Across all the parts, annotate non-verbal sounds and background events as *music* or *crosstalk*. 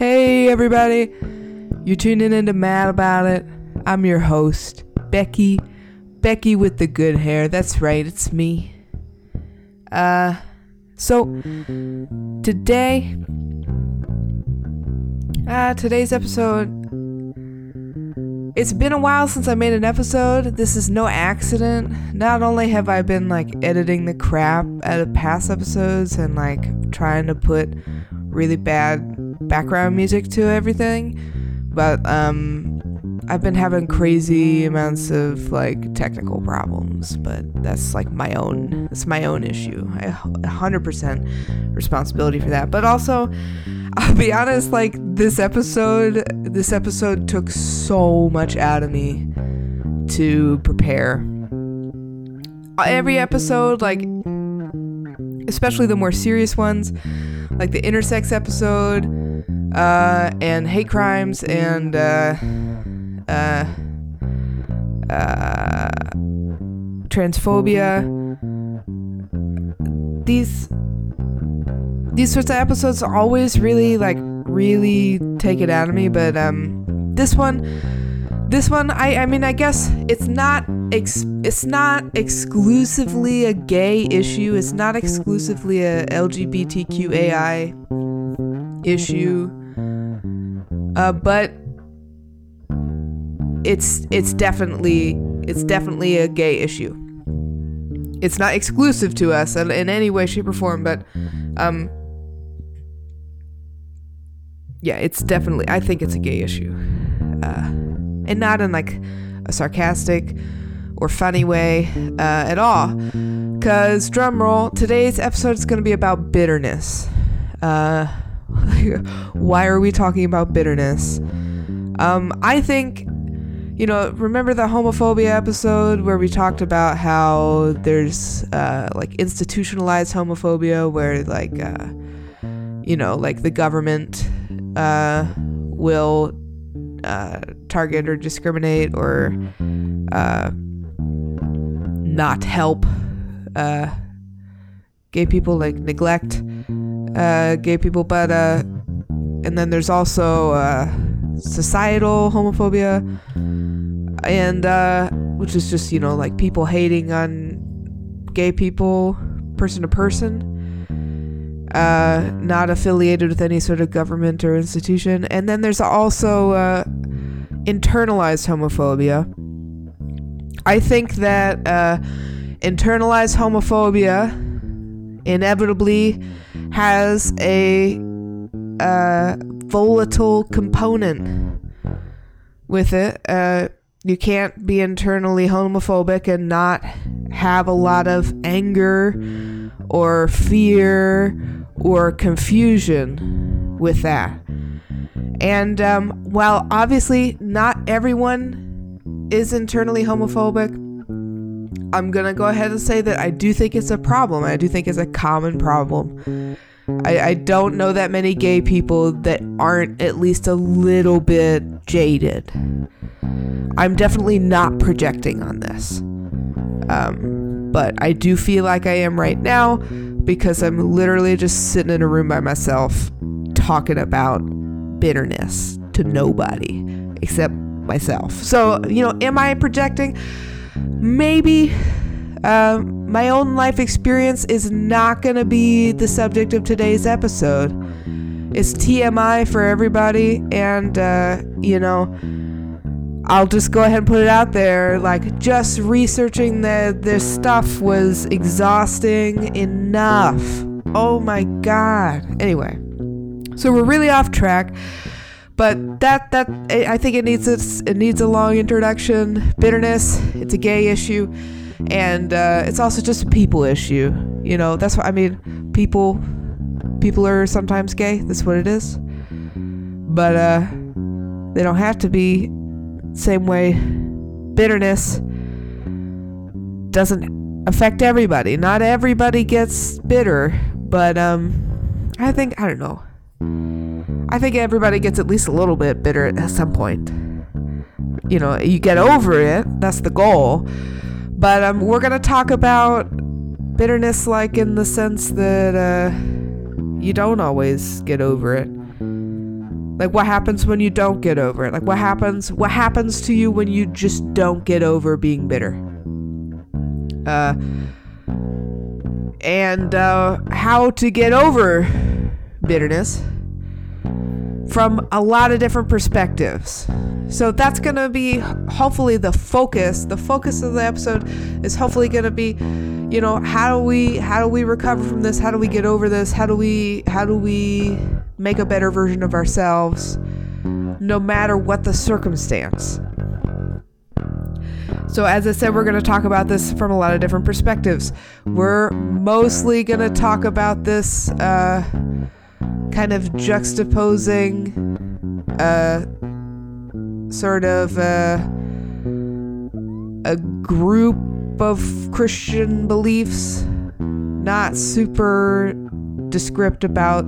Hey, everybody. You're tuning into Mad About It. I'm your host, Becky. Becky with the good hair. That's right, it's me. Uh, so, today, uh, today's episode, it's been a while since I made an episode. This is no accident. Not only have I been like editing the crap out of past episodes and like trying to put really bad background music to everything, but um I've been having crazy amounts of like technical problems, but that's like my own it's my own issue. I 100% responsibility for that. But also I'll be honest like this episode this episode took so much out of me to prepare. Every episode like especially the more serious ones, like the intersex episode, uh, and hate crimes and uh, uh, uh, transphobia. These these sorts of episodes always really like really take it out of me, but um, this one, this one, I I mean I guess it's not ex- it's not exclusively a gay issue. It's not exclusively a LGBTQAI issue. Uh, but it's it's definitely it's definitely a gay issue. It's not exclusive to us in any way, shape, or form, but um, yeah, it's definitely. I think it's a gay issue, uh, and not in like a sarcastic or funny way uh, at all. Cause drumroll, today's episode is going to be about bitterness. Uh, *laughs* why are we talking about bitterness? Um, I think, you know, remember the homophobia episode where we talked about how there's uh, like institutionalized homophobia, where like, uh, you know, like the government uh, will uh, target or discriminate or uh, not help uh, gay people, like neglect uh, gay people, but uh, and then there's also uh, societal homophobia, and uh, which is just you know like people hating on gay people, person to person, uh, not affiliated with any sort of government or institution, and then there's also uh, internalized homophobia. I think that uh, internalized homophobia inevitably has a uh, volatile component with it. Uh, you can't be internally homophobic and not have a lot of anger or fear or confusion with that. And um, while obviously not everyone is internally homophobic, I'm gonna go ahead and say that I do think it's a problem. I do think it's a common problem. I, I don't know that many gay people that aren't at least a little bit jaded. I'm definitely not projecting on this. Um, but I do feel like I am right now because I'm literally just sitting in a room by myself talking about bitterness to nobody except myself. So, you know, am I projecting? maybe uh, my own life experience is not going to be the subject of today's episode. It's TMI for everybody, and, uh, you know, I'll just go ahead and put it out there. Like, just researching the, this stuff was exhausting enough. Oh my god. Anyway, so we're really off track. But that that I think it needs it needs a long introduction. Bitterness, it's a gay issue, and uh, it's also just a people issue. You know, that's what I mean. People people are sometimes gay. That's what it is. But uh, they don't have to be. Same way, bitterness doesn't affect everybody. Not everybody gets bitter, but um, I think I don't know. I think everybody gets at least a little bit bitter at some point. You know, you get over it, that's the goal. But um, we're going to talk about bitterness, like in the sense that uh, you don't always get over it. Like what happens when you don't get over it? Like what happens what happens to you when you just don't get over being bitter? Uh and uh, how to get over bitterness from a lot of different perspectives. So that's going to be hopefully the focus. The focus of the episode is hopefully going to be, you know, how do we how do we recover from this? How do we get over this? How do we how do we make a better version of ourselves no matter what the circumstance? So, as I said, we're going to talk about this from a lot of different perspectives. We're mostly going to talk about this uh, kind of juxtaposing uh, sort of uh, a group of Christian beliefs, not super descript about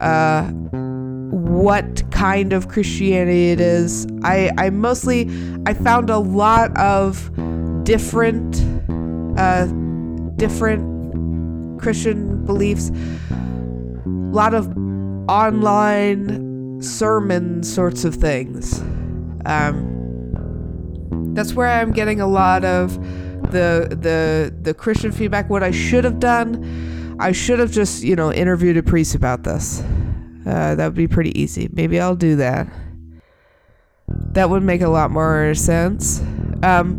uh, what kind of Christianity it is. I, I mostly I found a lot of different uh, different Christian beliefs. Lot of online sermon sorts of things. Um, that's where I'm getting a lot of the the the Christian feedback. What I should have done, I should have just you know interviewed a priest about this. Uh, that would be pretty easy. Maybe I'll do that. That would make a lot more sense. Um,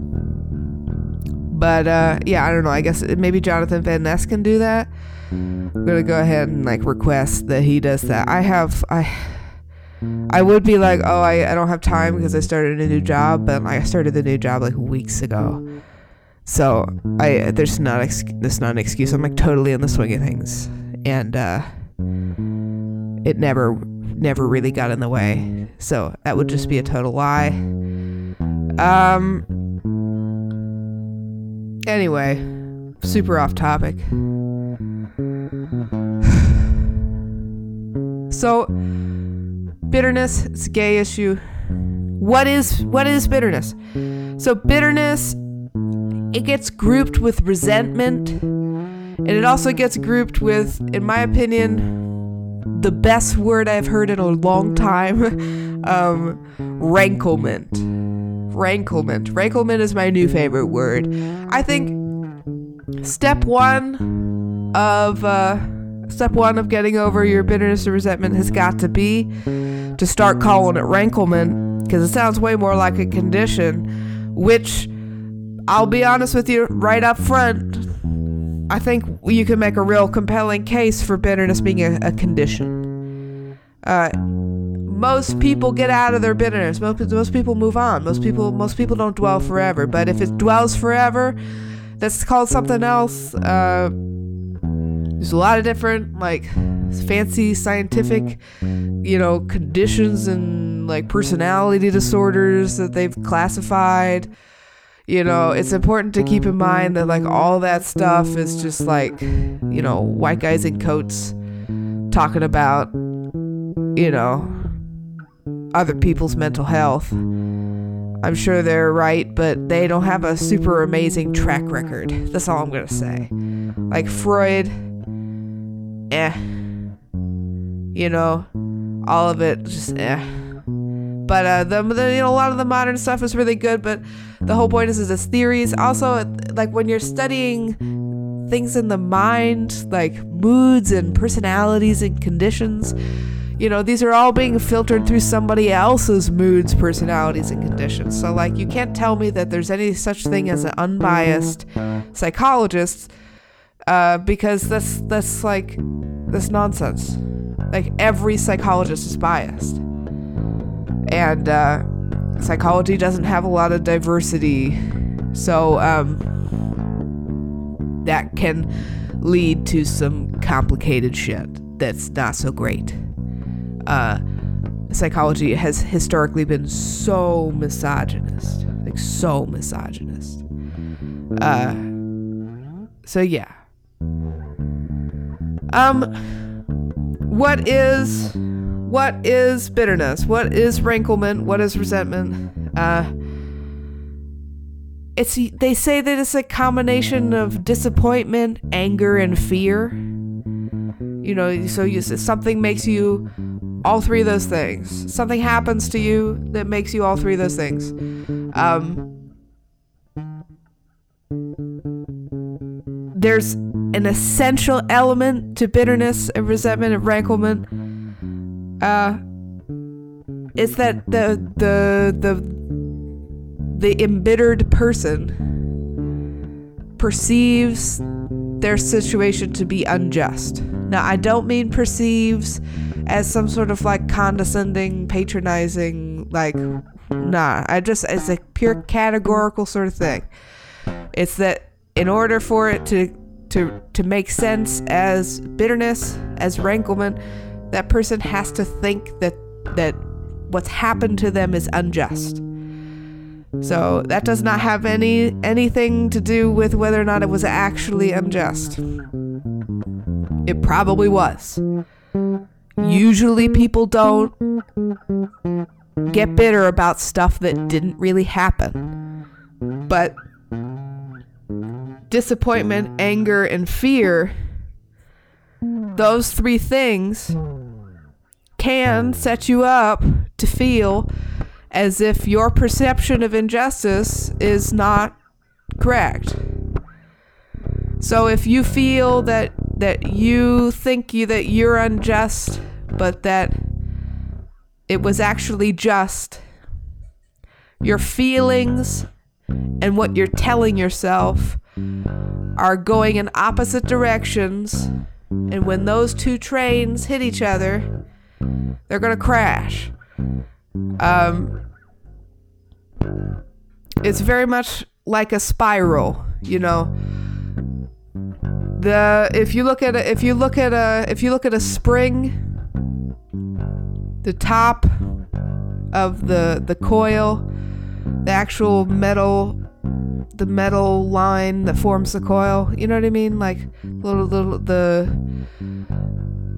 but uh, yeah, I don't know. I guess maybe Jonathan Van Ness can do that. I'm gonna go ahead and like request that he does that. I have I. I would be like, oh, I, I don't have time because I started a new job, but I started the new job like weeks ago. So I there's not ex- not an excuse. I'm like totally in the swing of things, and uh, it never never really got in the way. So that would just be a total lie. Um anyway, super off topic. So bitterness, it's a gay issue. What is what is bitterness? So bitterness it gets grouped with resentment and it also gets grouped with in my opinion the best word I've heard in a long time. *laughs* um, ranklement. Ranklement. Ranklement is my new favorite word. I think step one of uh, step one of getting over your bitterness and resentment has got to be to start calling it ranklement because it sounds way more like a condition, which I'll be honest with you right up front I think you can make a real compelling case for bitterness being a, a condition. Uh, most people get out of their bitterness. Most, most people move on. Most people most people don't dwell forever. But if it dwells forever, that's called something else. Uh, there's a lot of different like fancy scientific, you know, conditions and like personality disorders that they've classified you know, it's important to keep in mind that like all that stuff is just like, you know, white guys in coats talking about, you know, other people's mental health. I'm sure they're right, but they don't have a super amazing track record. That's all I'm gonna say. Like Freud, eh. You know, all of it just eh. But uh, the, the, you know a lot of the modern stuff is really good. But the whole point is, is it's theories. Also, like when you're studying things in the mind, like moods and personalities and conditions, you know these are all being filtered through somebody else's moods, personalities, and conditions. So like you can't tell me that there's any such thing as an unbiased psychologist, uh, because that's that's like that's nonsense. Like every psychologist is biased and uh, psychology doesn't have a lot of diversity, so um, that can lead to some complicated shit that's not so great. Uh, psychology has historically been so misogynist, like so misogynist. Uh, so yeah. Um, what is what is bitterness? What is ranklement? What is resentment? Uh, it's they say that it's a combination of disappointment, anger, and fear. You know, so you, something makes you all three of those things. Something happens to you that makes you all three of those things. Um, there's an essential element to bitterness and resentment and ranklement. Uh, it's that the the the the embittered person perceives their situation to be unjust. Now, I don't mean perceives as some sort of like condescending, patronizing, like, nah. I just, it's a pure categorical sort of thing. It's that in order for it to to to make sense as bitterness, as ranklement, that person has to think that that what's happened to them is unjust. So that does not have any anything to do with whether or not it was actually unjust. It probably was. Usually people don't get bitter about stuff that didn't really happen. But disappointment, anger, and fear, those three things can set you up to feel as if your perception of injustice is not correct. So if you feel that that you think you that you're unjust, but that it was actually just your feelings and what you're telling yourself are going in opposite directions and when those two trains hit each other they're going to crash um it's very much like a spiral, you know. The if you look at a, if you look at a if you look at a spring, the top of the the coil, the actual metal the metal line that forms the coil, you know what I mean? Like little little the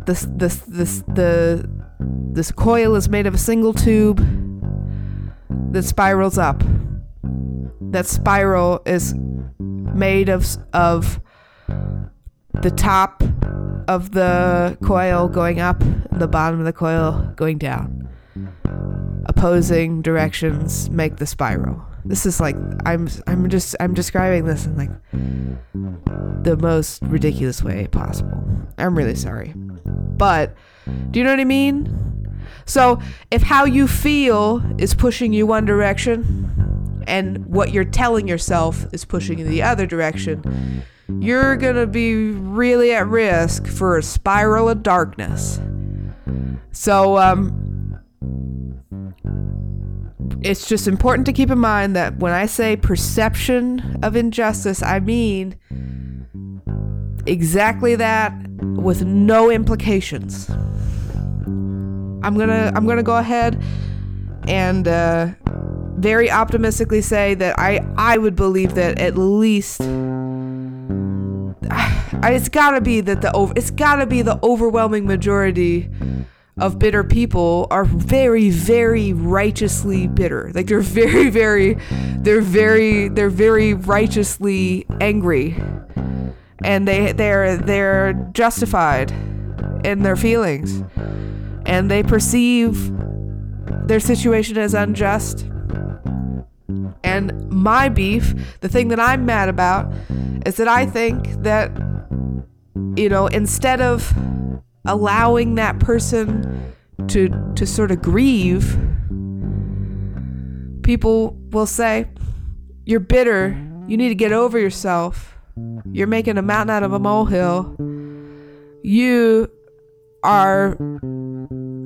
this this this the this coil is made of a single tube that spirals up that spiral is made of of the top of the coil going up the bottom of the coil going down. Opposing directions make the spiral. This is like I'm I'm just I'm describing this in like the most ridiculous way possible. I'm really sorry. But do you know what I mean? So, if how you feel is pushing you one direction, and what you're telling yourself is pushing in the other direction, you're gonna be really at risk for a spiral of darkness. So, um, it's just important to keep in mind that when I say perception of injustice, I mean exactly that with no implications. I'm gonna I'm gonna go ahead and uh, very optimistically say that I I would believe that at least *sighs* it's got to be that the over it's got to be the overwhelming majority of bitter people are very very righteously bitter. Like they're very very they're very they're very righteously angry. And they they're they're justified in their feelings. And they perceive their situation as unjust. And my beef, the thing that I'm mad about, is that I think that, you know, instead of allowing that person to to sort of grieve, people will say, "You're bitter. You need to get over yourself. You're making a mountain out of a molehill. You are,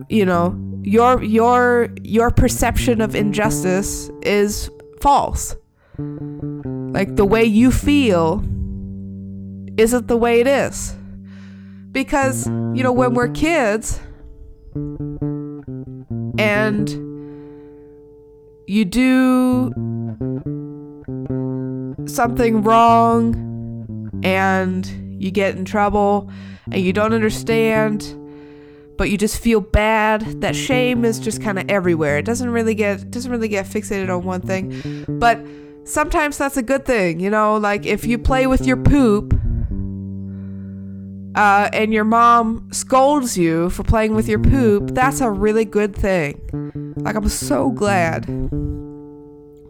you know." Your your your perception of injustice is false. Like the way you feel isn't the way it is. Because, you know, when we're kids and you do something wrong and you get in trouble and you don't understand but you just feel bad. That shame is just kind of everywhere. It doesn't really get doesn't really get fixated on one thing. But sometimes that's a good thing, you know, like if you play with your poop uh, and your mom scolds you for playing with your poop, that's a really good thing. Like, I'm so glad.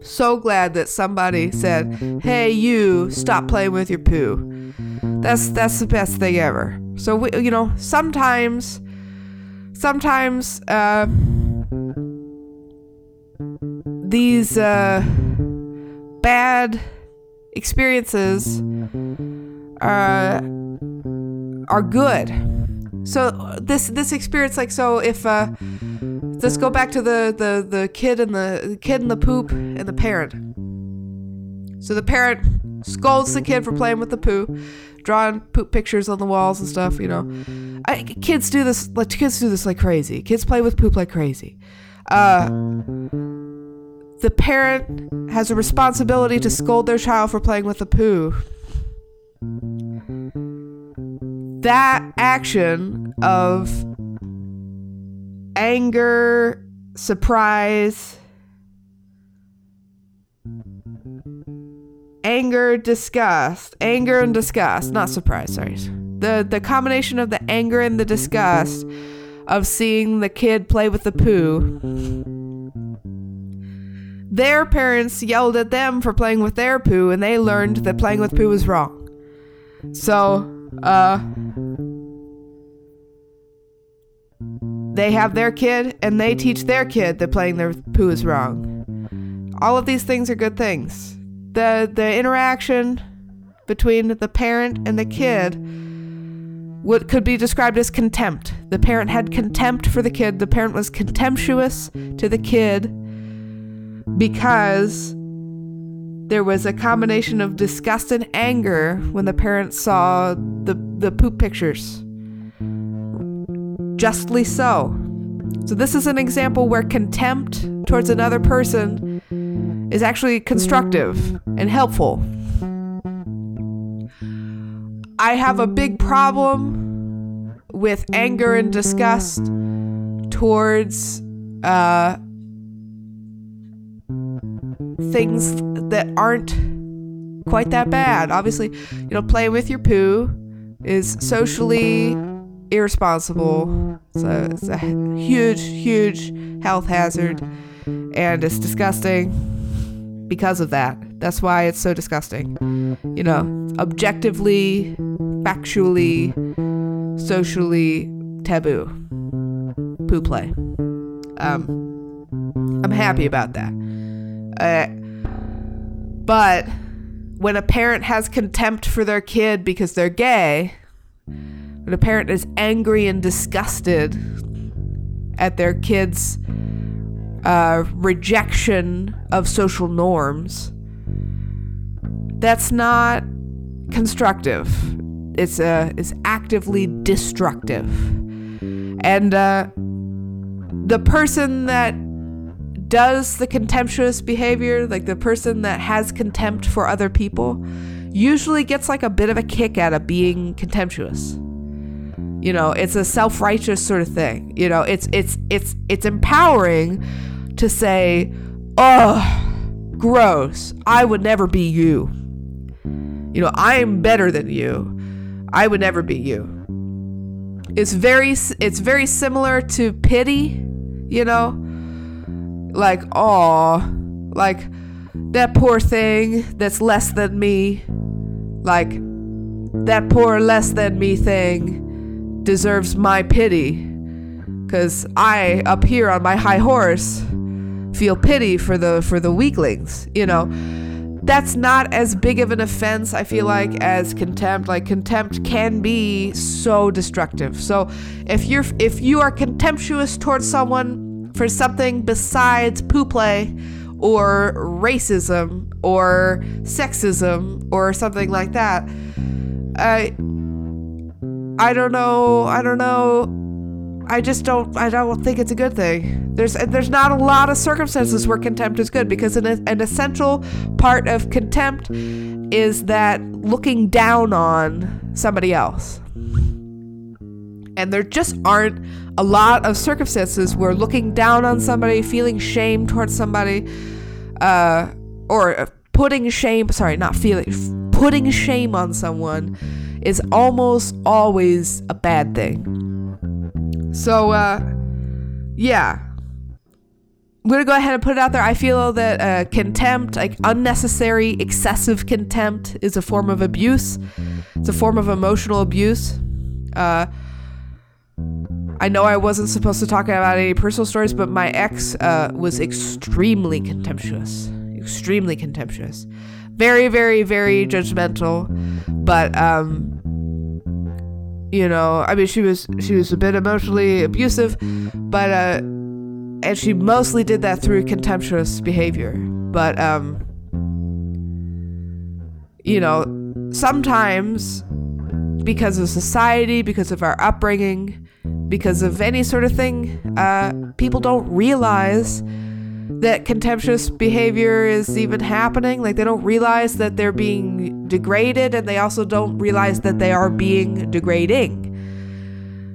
So glad that somebody said, "Hey, you, stop playing with your poo." That's that's the best thing ever. So we, you know, sometimes, sometimes uh, these uh, bad experiences are are good. So this this experience, like, so if uh, let's go back to the the the kid and the kid and the poop and the parent. So the parent scolds the kid for playing with the poo, drawing poop pictures on the walls and stuff. You know, I, kids do this. Like kids do this like crazy. Kids play with poop like crazy. Uh, the parent has a responsibility to scold their child for playing with the poo that action of anger, surprise, anger, disgust, anger and disgust, not surprise, sorry. The the combination of the anger and the disgust of seeing the kid play with the poo. Their parents yelled at them for playing with their poo and they learned that playing with poo was wrong. So, uh They have their kid and they teach their kid that playing their poo is wrong. All of these things are good things. The the interaction between the parent and the kid what could be described as contempt. The parent had contempt for the kid. The parent was contemptuous to the kid because there was a combination of disgust and anger when the parent saw the, the poop pictures justly so. So, this is an example where contempt towards another person is actually constructive and helpful. I have a big problem with anger and disgust towards uh, things that aren't quite that bad. Obviously, you know, playing with your poo is socially irresponsible. So it's a huge, huge health hazard, and it's disgusting because of that. That's why it's so disgusting. You know, objectively, factually, socially taboo. Poo play. Um, I'm happy about that. Uh, but when a parent has contempt for their kid because they're gay, when a parent is angry and disgusted at their kid's uh, rejection of social norms, that's not constructive. It's uh, it's actively destructive, and uh, the person that does the contemptuous behavior, like the person that has contempt for other people, usually gets like a bit of a kick out of being contemptuous. You know, it's a self-righteous sort of thing. You know, it's it's it's it's empowering to say, "Oh, gross. I would never be you." You know, I am better than you. I would never be you. It's very it's very similar to pity, you know? Like, "Oh, like that poor thing that's less than me." Like that poor less than me thing deserves my pity. Cause I, up here on my high horse, feel pity for the for the weaklings, you know. That's not as big of an offense, I feel like, as contempt. Like contempt can be so destructive. So if you're if you are contemptuous towards someone for something besides poo play or racism or sexism or something like that, uh, I don't know. I don't know. I just don't. I don't think it's a good thing. There's there's not a lot of circumstances where contempt is good because an, an essential part of contempt is that looking down on somebody else. And there just aren't a lot of circumstances where looking down on somebody, feeling shame towards somebody, uh, or putting shame. Sorry, not feeling. Putting shame on someone is almost always a bad thing. So, uh, yeah. I'm gonna go ahead and put it out there. I feel that uh, contempt, like unnecessary, excessive contempt, is a form of abuse. It's a form of emotional abuse. Uh, I know I wasn't supposed to talk about any personal stories, but my ex uh, was extremely contemptuous. Extremely contemptuous. Very, very, very judgmental. But um, you know, I mean, she was she was a bit emotionally abusive, but uh, and she mostly did that through contemptuous behavior. But um, you know, sometimes because of society, because of our upbringing, because of any sort of thing, uh, people don't realize that contemptuous behavior is even happening. Like they don't realize that they're being degraded, and they also don't realize that they are being degrading.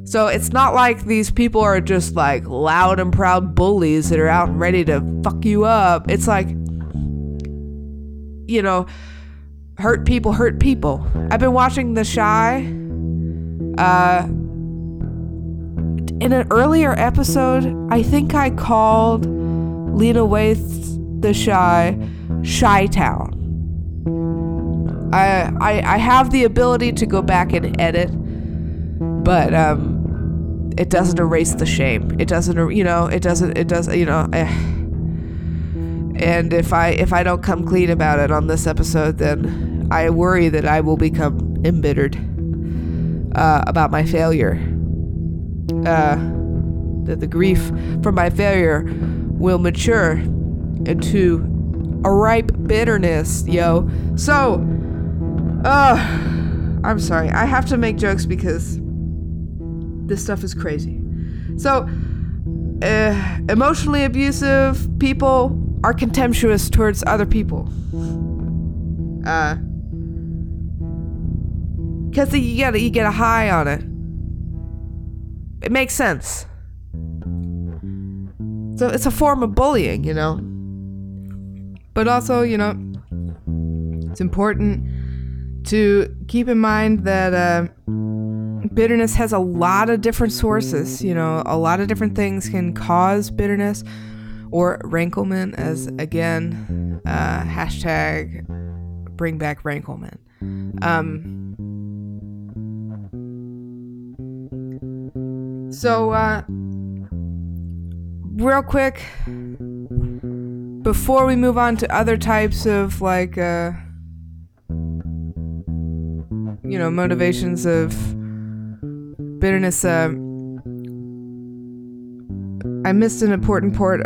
So it's not like these people are just like loud and proud bullies that are out and ready to fuck you up. It's like, you know, hurt people hurt people. I've been watching The Chi. Uh, in an earlier episode, I think I called Lena Waithe's The Chi, Chi Town. I, I I have the ability to go back and edit, but um, it doesn't erase the shame. It doesn't, you know, it doesn't, it does, you know. Eh. And if I if I don't come clean about it on this episode, then I worry that I will become embittered uh, about my failure. Uh, that the grief from my failure will mature into a ripe bitterness, yo. So, uh, I'm sorry. I have to make jokes because this stuff is crazy. So, uh, emotionally abusive people are contemptuous towards other people. Uh, because you get you get a high on it. It makes sense. So it's a form of bullying, you know. But also, you know, it's important to keep in mind that uh, bitterness has a lot of different sources. You know, a lot of different things can cause bitterness or ranklement, as again, uh, hashtag bring back ranklement. Um, so, uh, real quick, before we move on to other types of like, uh, you know, motivations of bitterness, uh, I missed an important part.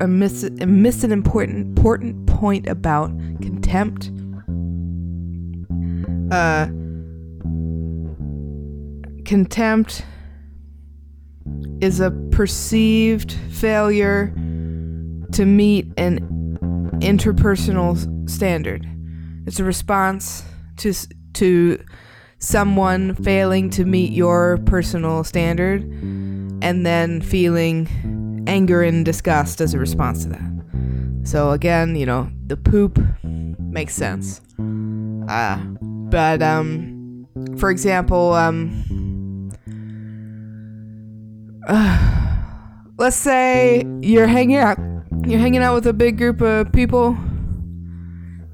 I missed, I an important important point about contempt. Uh, contempt is a perceived failure to meet an interpersonal standard. It's a response to to someone failing to meet your personal standard and then feeling anger and disgust as a response to that. So again, you know, the poop makes sense. Uh, but um for example, um uh, *sighs* let's say you're hanging out you're hanging out with a big group of people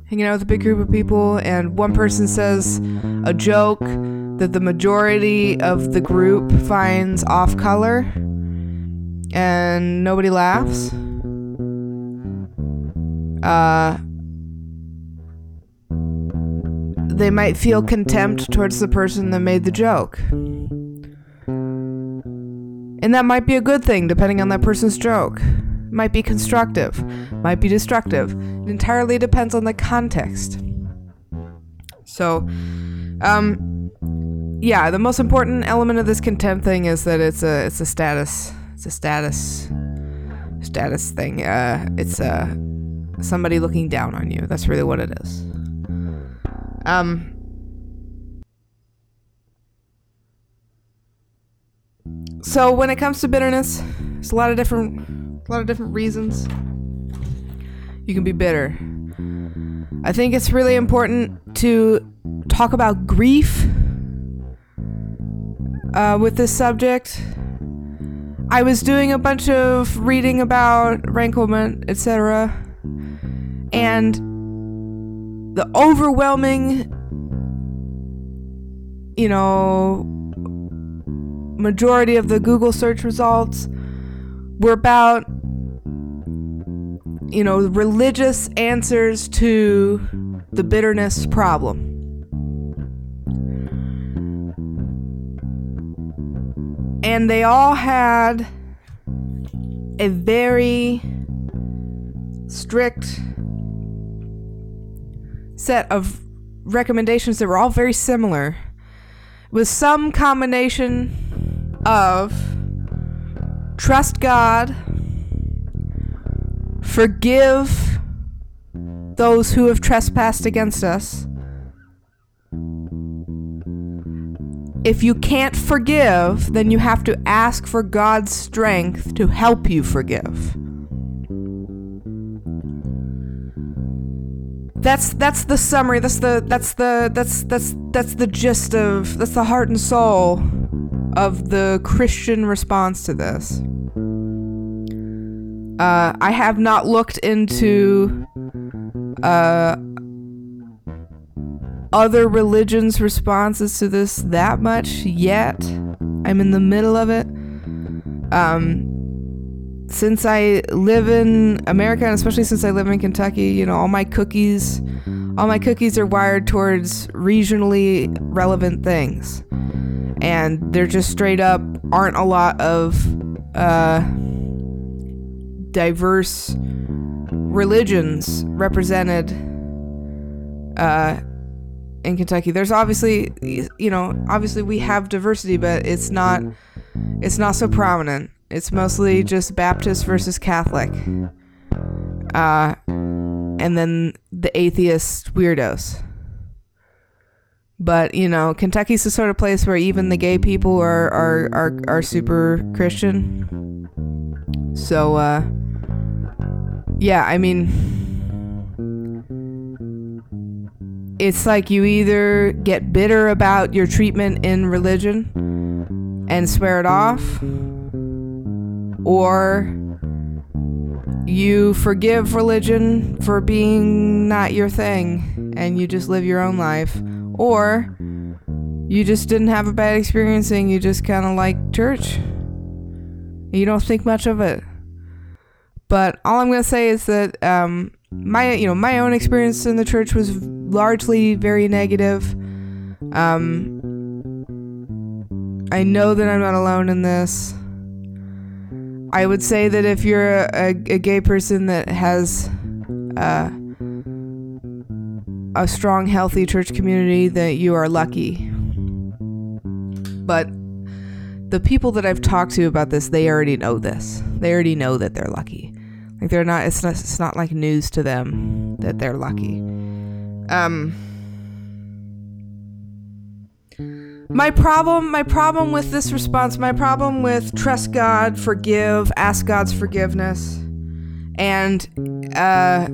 hanging out with a big group of people and one person says a joke that the majority of the group finds off color and nobody laughs. Uh they might feel contempt towards the person that made the joke and that might be a good thing depending on that person's joke. Might be constructive, might be destructive. It entirely depends on the context. So, um, yeah, the most important element of this contempt thing is that it's a it's a status it's a status status thing. Uh, it's uh, somebody looking down on you. That's really what it is. Um, So when it comes to bitterness, there's a lot of different a lot of different reasons you can be bitter. I think it's really important to talk about grief uh, with this subject. I was doing a bunch of reading about ranklement, etc. And the overwhelming, you know, majority of the Google search results were about, you know, religious answers to the bitterness problem. And they all had a very strict set of recommendations that were all very similar, with some combination of trust God, forgive those who have trespassed against us. If you can't forgive, then you have to ask for God's strength to help you forgive. That's that's the summary. That's the that's the that's that's that's the gist of that's the heart and soul of the Christian response to this. Uh, I have not looked into uh, other religions' responses to this that much yet. I'm in the middle of it. Um, since I live in America, and especially since I live in Kentucky, you know, all my cookies, all my cookies are wired towards regionally relevant things, and there just straight up aren't a lot of uh, diverse religions represented uh, in Kentucky. There's obviously, you know, obviously we have diversity, but it's not, it's not so prominent. It's mostly just Baptist versus Catholic. Uh, and then the atheist weirdos. But you know, Kentucky's the sort of place where even the gay people are are are, are super Christian. So uh, yeah, I mean, it's like you either get bitter about your treatment in religion and swear it off or you forgive religion for being not your thing and you just live your own life or you just didn't have a bad experience and you just kind of like church. You don't think much of it. But all i'm going to say is that um, my you know my own experience in the church was largely very negative. Um, i know that i'm not alone in this. I would say that if you're a, a gay person that has uh, a strong, healthy church community, that you are lucky. But the people that I've talked to about this, they already know this. They already know that they're lucky. Like they're not. It's not. It's not like news to them that they're lucky. Um. My problem, my problem with this response, my problem with trust God, forgive, ask God's forgiveness, and uh,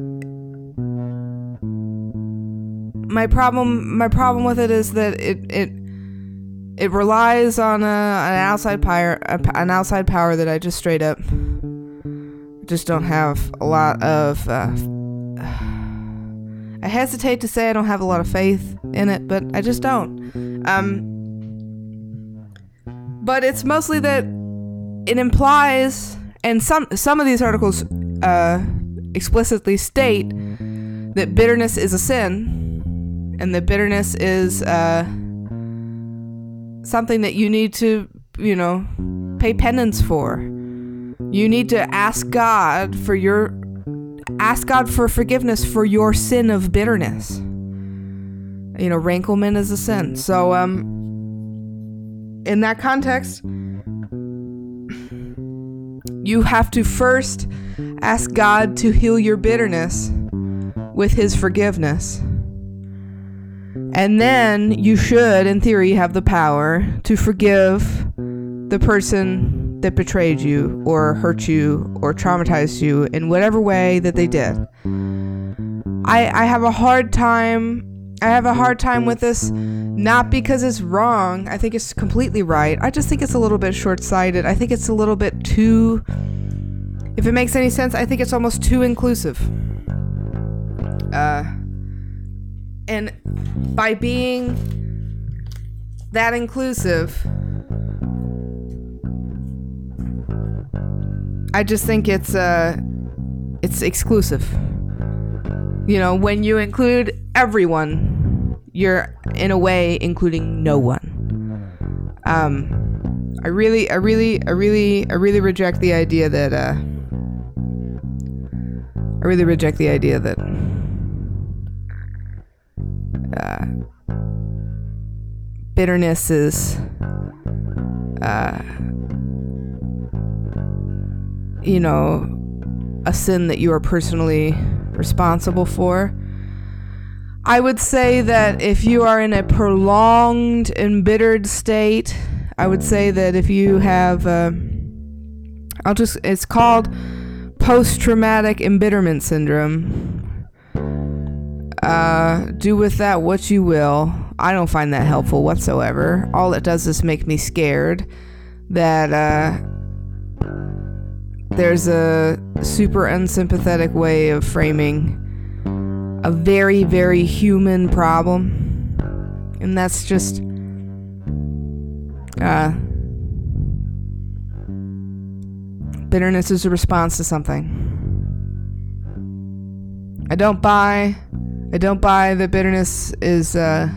my problem, my problem with it is that it it it relies on a, an outside power, an outside power that I just straight up just don't have a lot of. Uh, I hesitate to say I don't have a lot of faith in it, but I just don't. Um, but it's mostly that it implies, and some some of these articles uh, explicitly state that bitterness is a sin, and the bitterness is uh, something that you need to, you know, pay penance for. You need to ask God for your ask God for forgiveness for your sin of bitterness. You know, ranklement is a sin. So um in that context, you have to first ask God to heal your bitterness with His forgiveness. And then you should, in theory, have the power to forgive the person that betrayed you or hurt you or traumatized you in whatever way that they did. I, I have a hard time I have a hard time with this, not because it's wrong. I think it's completely right. I just think it's a little bit short sighted. I think it's a little bit too. If it makes any sense, I think it's almost too inclusive. Uh, and by being that inclusive, I just think it's uh, it's exclusive. You know, when you include everyone, you're in a way including no one. Um, I really, I really, I really, I really reject the idea that. Uh, I really reject the idea that. Bitterness is. Uh, you know, a sin that you are personally responsible for. I would say that if you are in a prolonged, embittered state, I would say that if you have, uh, I'll just, it's called post traumatic embitterment syndrome. Uh, do with that what you will. I don't find that helpful whatsoever. All it does is make me scared that, uh, there's a super unsympathetic way of framing a very, very human problem. And that's just. Uh, bitterness is a response to something. I don't buy. I don't buy that bitterness is uh,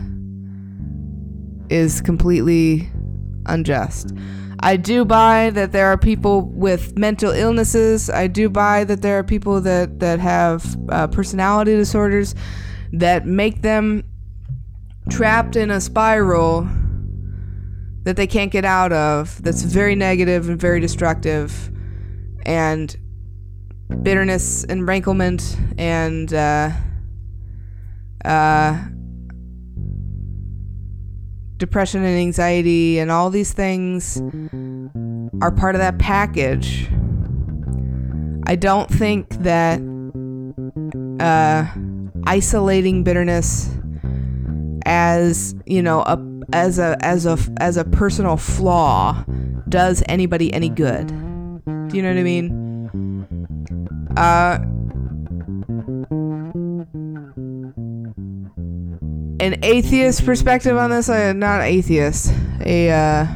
is completely unjust. I do buy that there are people with mental illnesses. I do buy that there are people that that have uh, personality disorders that make them trapped in a spiral that they can't get out of. That's very negative and very destructive, and bitterness and ranklement and uh, uh, depression and anxiety and all these things are part of that package. I don't think that uh, isolating bitterness as you know a as a as a as a personal flaw does anybody any good. Do you know what I mean? Uh, an atheist perspective on this, uh, not atheist, a uh,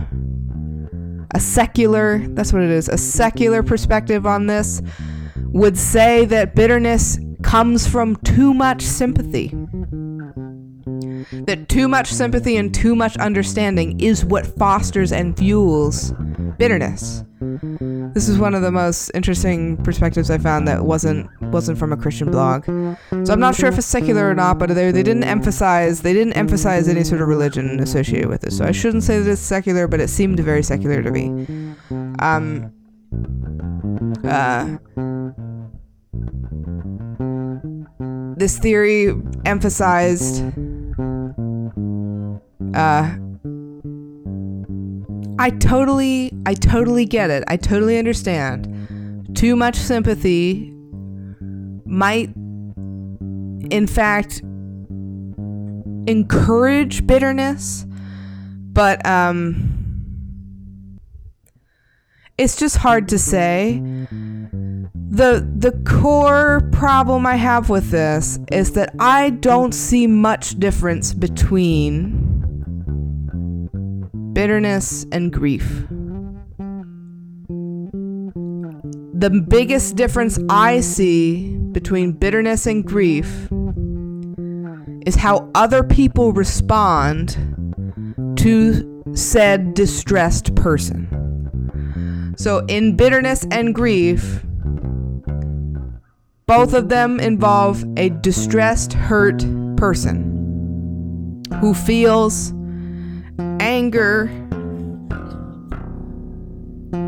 a secular, that's what it is, a secular perspective on this would say that bitterness comes from too much sympathy. That too much sympathy and too much understanding is what fosters and fuels bitterness. This is one of the most interesting perspectives I found that wasn't wasn't from a Christian blog. So I'm not sure if it's secular or not, but they, they didn't emphasize they didn't emphasize any sort of religion associated with it. So I shouldn't say that it's secular, but it seemed very secular to me. Um. Uh. This theory emphasized uh I totally, I totally get it. I totally understand. Too much sympathy might, in fact, encourage bitterness, but um, it's just hard to say. The the core problem I have with this is that I don't see much difference between bitterness, and grief. The biggest difference I see between bitterness and grief is how other people respond to said distressed person. So, in bitterness and grief, both of them involve a distressed, hurt person who feels anger,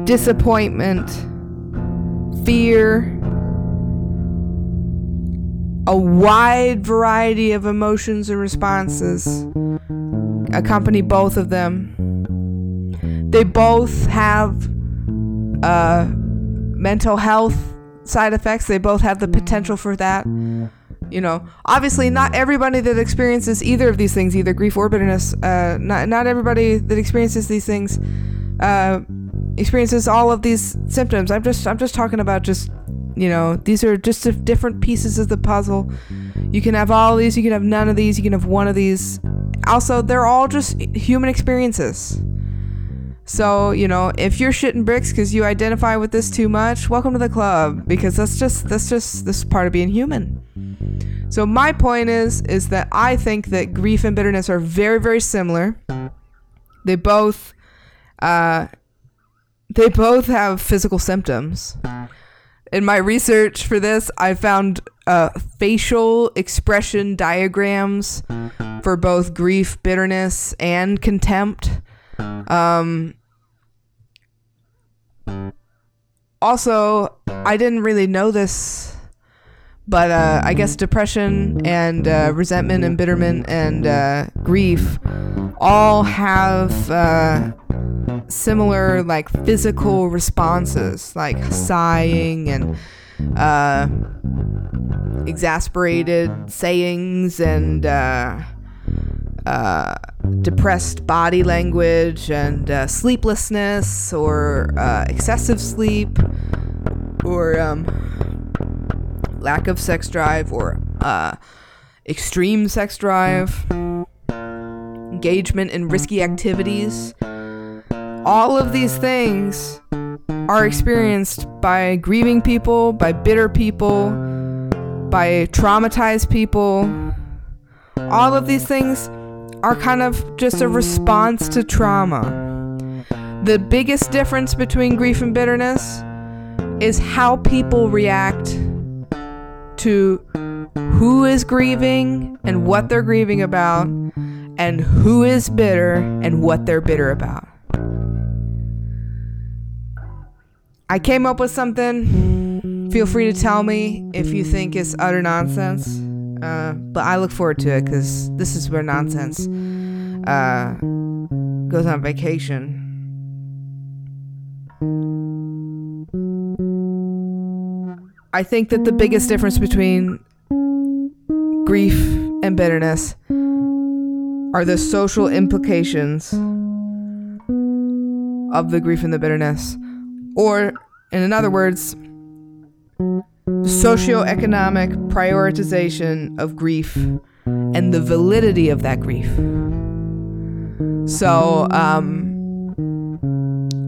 disappointment, fear, a wide variety of emotions and responses accompany both of them. They both have uh, mental health side effects, they both have the potential for that. You know, obviously, not everybody that experiences either of these things, either grief or bitterness, uh, not not everybody that experiences these things, uh, experiences all of these symptoms. I'm just I'm just talking about just you know these are just different pieces of the puzzle. You can have all these, you can have none of these, you can have one of these. Also, they're all just human experiences. So, you know, if you're shitting bricks because you identify with this too much, welcome to the club because that's just that's just this part of being human. So my point is is that I think that grief and bitterness are very very similar. They both uh they both have physical symptoms. In my research for this, I found uh, facial expression diagrams for both grief, bitterness, and contempt. Um, also, I didn't really know this, but uh, I guess depression and uh, resentment and bitterment and uh, grief all have uh, similar like physical responses, like sighing and uh, exasperated sayings and uh, uh, depressed body language and uh, sleeplessness or uh, excessive sleep or um, lack of sex drive or uh, extreme sex drive, engagement in risky activities. All of these things are experienced by grieving people, by bitter people, by traumatized people. All of these things are kind of just a response to trauma. The biggest difference between grief and bitterness is how people react to who is grieving and what they're grieving about, and who is bitter and what they're bitter about. I came up with something. Feel free to tell me if you think it's utter nonsense. Uh, but I look forward to it because this is where nonsense uh, goes on vacation. I think that the biggest difference between grief and bitterness are the social implications of the grief and the bitterness. Or, in other words, socioeconomic prioritization of grief and the validity of that grief. So, um,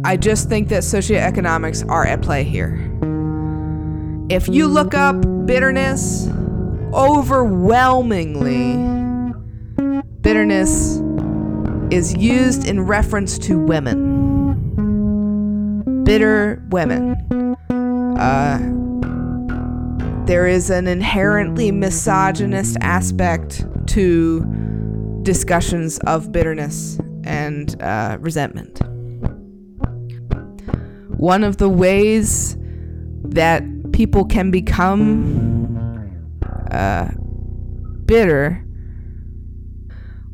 I just think that socioeconomics are at play here. If you look up bitterness, overwhelmingly, bitterness is used in reference to women. Bitter women. Uh, there is an inherently misogynist aspect to discussions of bitterness and uh, resentment. One of the ways that people can become uh, bitter,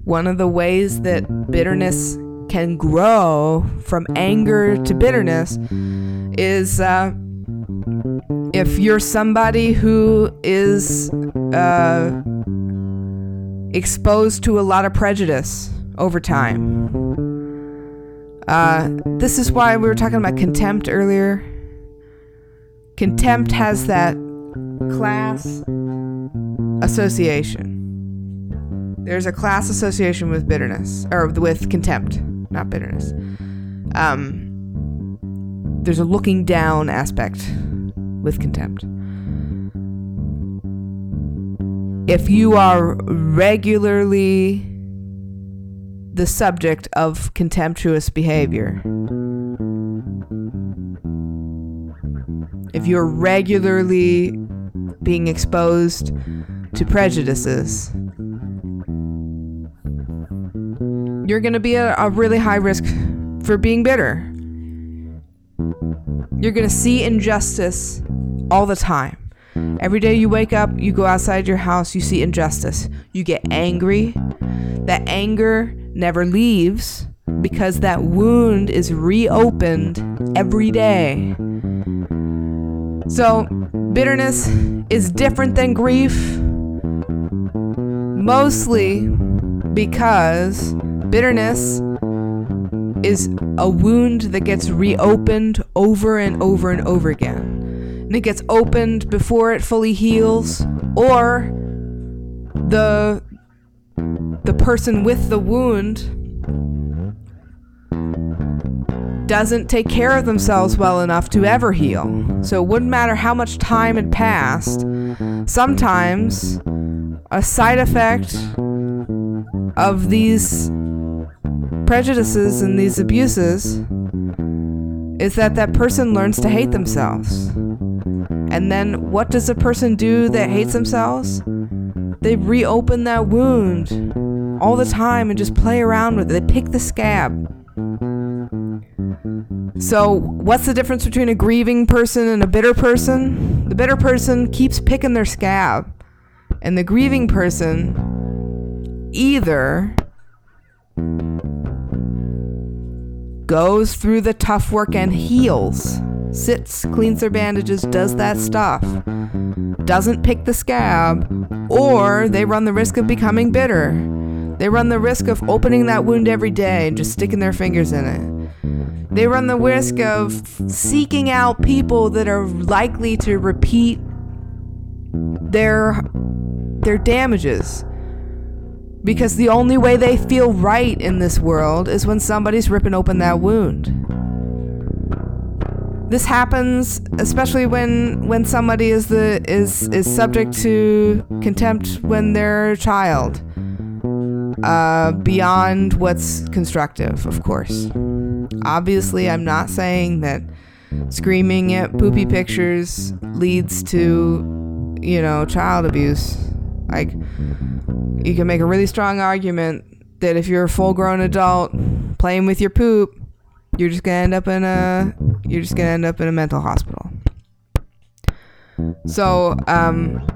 one of the ways that bitterness can grow from anger to bitterness is. Uh, if you're somebody who is uh, exposed to a lot of prejudice over time, uh, this is why we were talking about contempt earlier. Contempt has that class association. There's a class association with bitterness, or with contempt, not bitterness. Um, there's a looking down aspect with contempt. If you are regularly the subject of contemptuous behavior, if you're regularly being exposed to prejudices, you're going to be at a really high risk for being bitter. You're going to see injustice all the time. Every day you wake up, you go outside your house, you see injustice. You get angry. That anger never leaves because that wound is reopened every day. So, bitterness is different than grief Mostly because bitterness is a wound that gets reopened over and over and over again. And it gets opened before it fully heals, or the the person with the wound doesn't take care of themselves well enough to ever heal. So it wouldn't matter how much time had passed. Sometimes a side effect of these prejudices and these abuses is that that person learns to hate themselves. And then what does a person do that hates themselves? They reopen that wound all the time and just play around with it. They pick the scab. So, what's the difference between a grieving person and a bitter person? The bitter person keeps picking their scab, and the grieving person either goes through the tough work and heals, sits, cleans their bandages, does that stuff, doesn't pick the scab, or they run the risk of becoming bitter. They run the risk of opening that wound every day and just sticking their fingers in it. They run the risk of seeking out people that are likely to repeat their their damages. Because the only way they feel right in this world is when somebody's ripping open that wound. This happens especially when when somebody is the is is subject to contempt when they're a child. Uh, beyond what's constructive, of course. Obviously, I'm not saying that screaming at poopy pictures leads to, you know, child abuse. Like, you can make a really strong argument that if you're a full grown adult playing with your poop, you're just gonna end up in a you're just gonna end up in a mental hospital. So, um,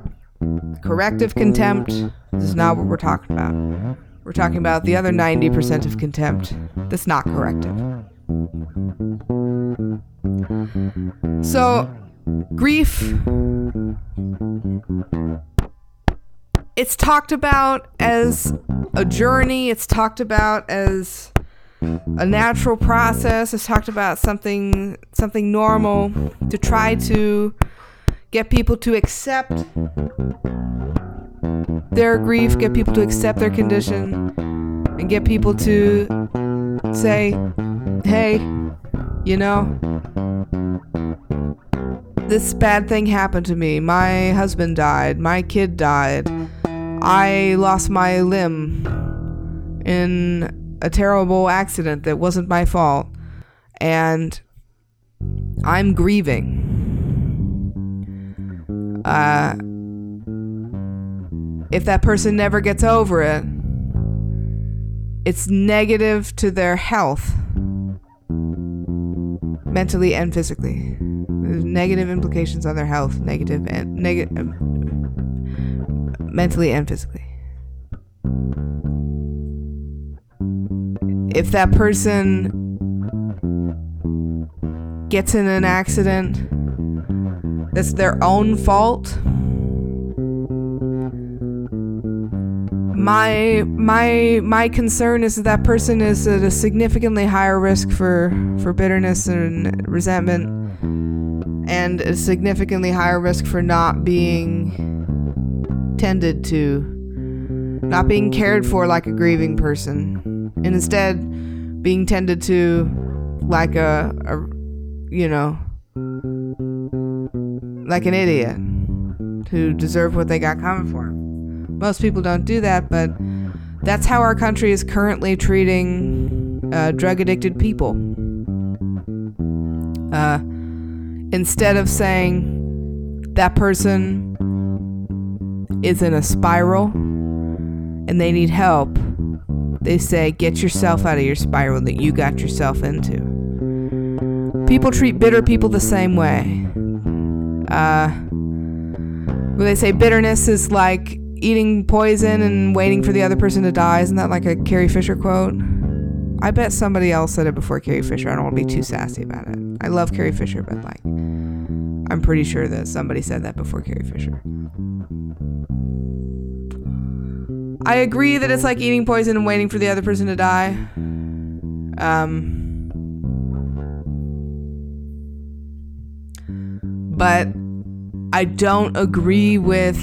corrective contempt is not what we're talking about. We're talking about the other 90% of contempt that's not corrective. So, grief. It's talked about as a journey, it's talked about as a natural process, it's talked about something something normal to try to get people to accept their grief, get people to accept their condition, and get people to say, hey, you know, this bad thing happened to me. My husband died. My kid died. I lost my limb in a terrible accident that wasn't my fault. And I'm grieving. Uh, if that person never gets over it, it's negative to their health, mentally and physically. Negative implications on their health, negative and negative, um, mentally and physically. If that person gets in an accident that's their own fault, my my my concern is that that person is at a significantly higher risk for for bitterness and resentment and a significantly higher risk for not being tended to not being cared for like a grieving person and instead being tended to like a, a you know like an idiot who deserved what they got coming for most people don't do that, but that's how our country is currently treating uh, drug addicted people. Uh, instead of saying that person is in a spiral and they need help, they say, get yourself out of your spiral that you got yourself into. People treat bitter people the same way. Uh, when they say bitterness is like eating poison and waiting for the other person to die. Isn't that like a Carrie Fisher quote? I bet somebody else said it before Carrie Fisher. I don't want to be too sassy about it. I love Carrie Fisher, but like, I'm pretty sure that somebody said that before Carrie Fisher. I agree that it's like eating poison and waiting for the other person to die. Um, but I don't agree with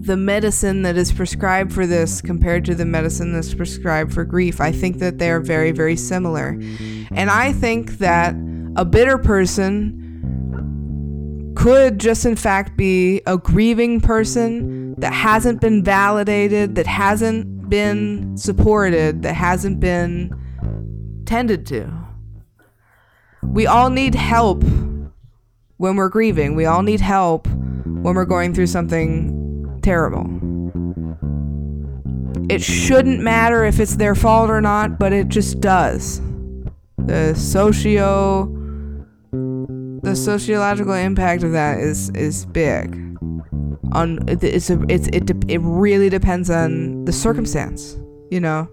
the medicine that is prescribed for this compared to the medicine that's prescribed for grief. I think that they're very, very similar. And I think that a bitter person could just, in fact, be a grieving person that hasn't been validated, that hasn't been supported, that hasn't been tended to. We all need help when we're grieving. We all need help when we're going through something terrible. It shouldn't matter if it's their fault or not, but it just does. The socio the sociological impact of that is is big. On it's a, it's it it really depends on the circumstance, you know.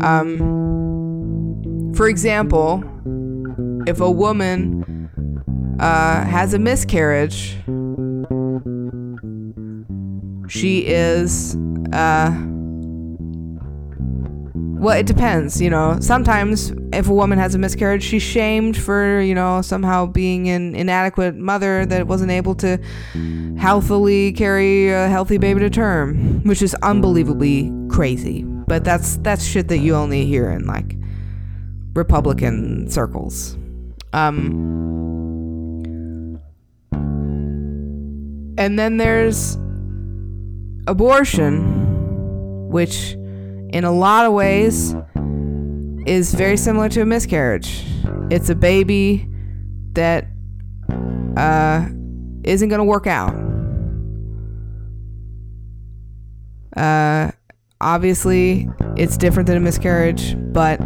Um for example, if a woman uh, has a miscarriage, she is uh well it depends you know. Sometimes if a woman has a miscarriage she's shamed for you know somehow being an inadequate mother that wasn't able to healthily carry a healthy baby to term which is unbelievably crazy. But that's that's shit that you only hear in like republican circles. Um and then there's abortion, which in a lot of ways is very similar to a miscarriage. It's a baby that uh, isn't going to work out. Uh, obviously, it's different than a miscarriage, but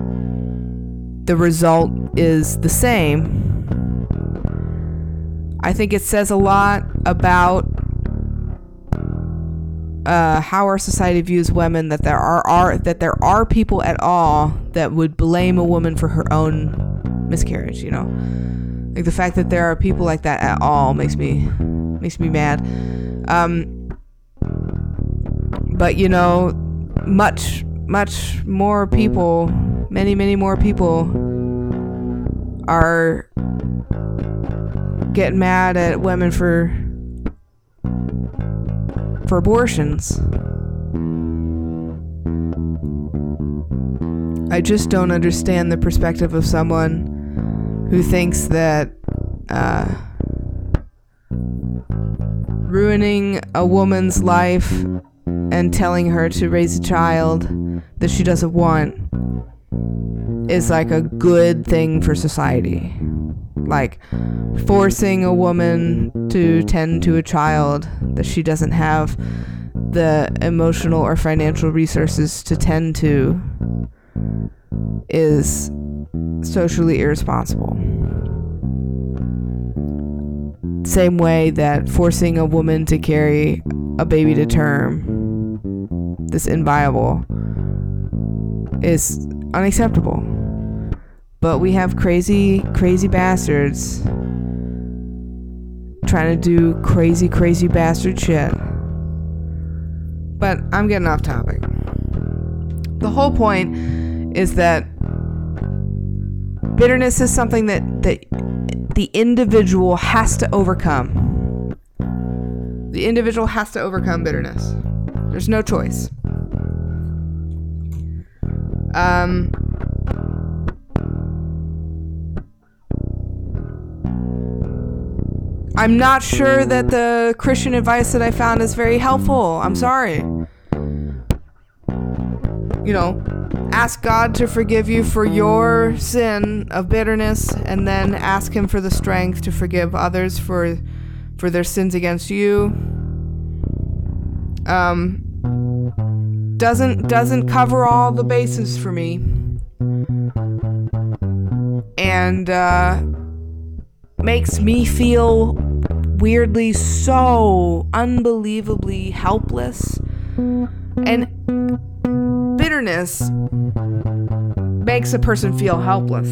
the result is the same. I think it says a lot about uh, how our society views women that there are, are that there are people at all that would blame a woman for her own miscarriage. You know, like the fact that there are people like that at all makes me makes me mad. Um, but you know, much much more people, many many more people are getting mad at women for for abortions. I just don't understand the perspective of someone who thinks that uh, ruining a woman's life and telling her to raise a child that she doesn't want is like a good thing for society. Like forcing a woman to tend to a child that she doesn't have the emotional or financial resources to tend to is socially irresponsible. Same way that forcing a woman to carry a baby to term this inviable is unacceptable. But we have crazy, crazy bastards trying to do crazy, crazy bastard shit. But I'm getting off topic. The whole point is that bitterness is something that, that the individual has to overcome. The individual has to overcome bitterness. There's no choice. Um, I'm not sure that the Christian advice that I found is very helpful. I'm sorry. You know, ask God to forgive you for your sin of bitterness and then ask him for the strength to forgive others for for their sins against you. Um doesn't doesn't cover all the bases for me. And uh makes me feel weirdly so unbelievably helpless. And bitterness makes a person feel helpless.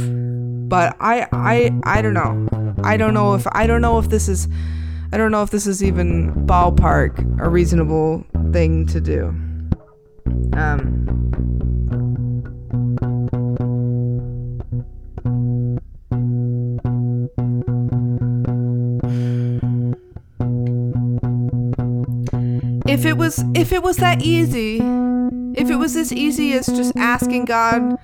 But I I I don't know. I don't know if I don't know if this is I don't know if this is even ballpark a reasonable thing to do. Um, if it was if it was that easy, if it was as easy as just asking God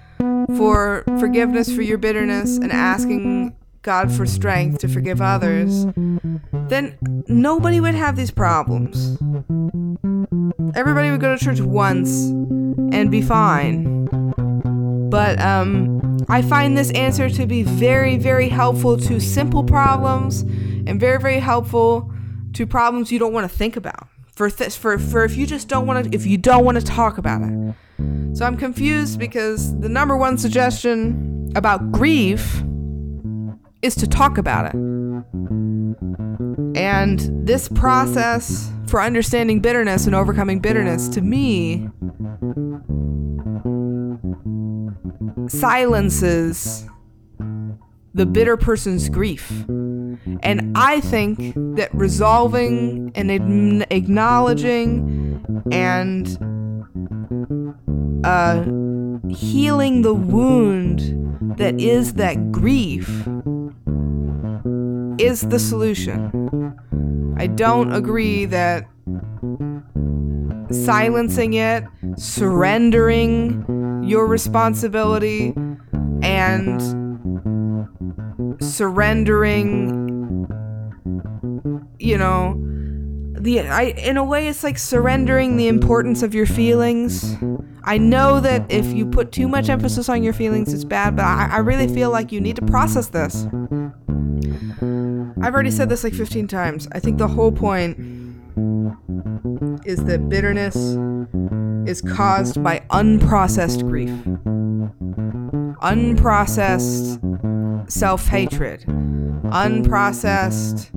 for forgiveness for your bitterness and asking God for strength to forgive others, then nobody would have these problems. Everybody would go to church once and be fine. But um, I find this answer to be very, very helpful to simple problems and very, very helpful to problems you don't want to think about. For th- for for if you just don't want to if you don't want to talk about it. So I'm confused because the number one suggestion about grief is to talk about it. And this process for understanding bitterness and overcoming bitterness to me silences the bitter person's grief. And I think that resolving and acknowledging and uh, healing the wound that is that grief is the solution. I don't agree that silencing it, surrendering your responsibility, and surrendering, you know, the I in a way it's like surrendering the importance of your feelings. I know that if you put too much emphasis on your feelings, it's bad, but I, I really feel like you need to process this. I've already said this like 15 times. I think the whole point is that bitterness is caused by unprocessed grief, unprocessed self hatred, unprocessed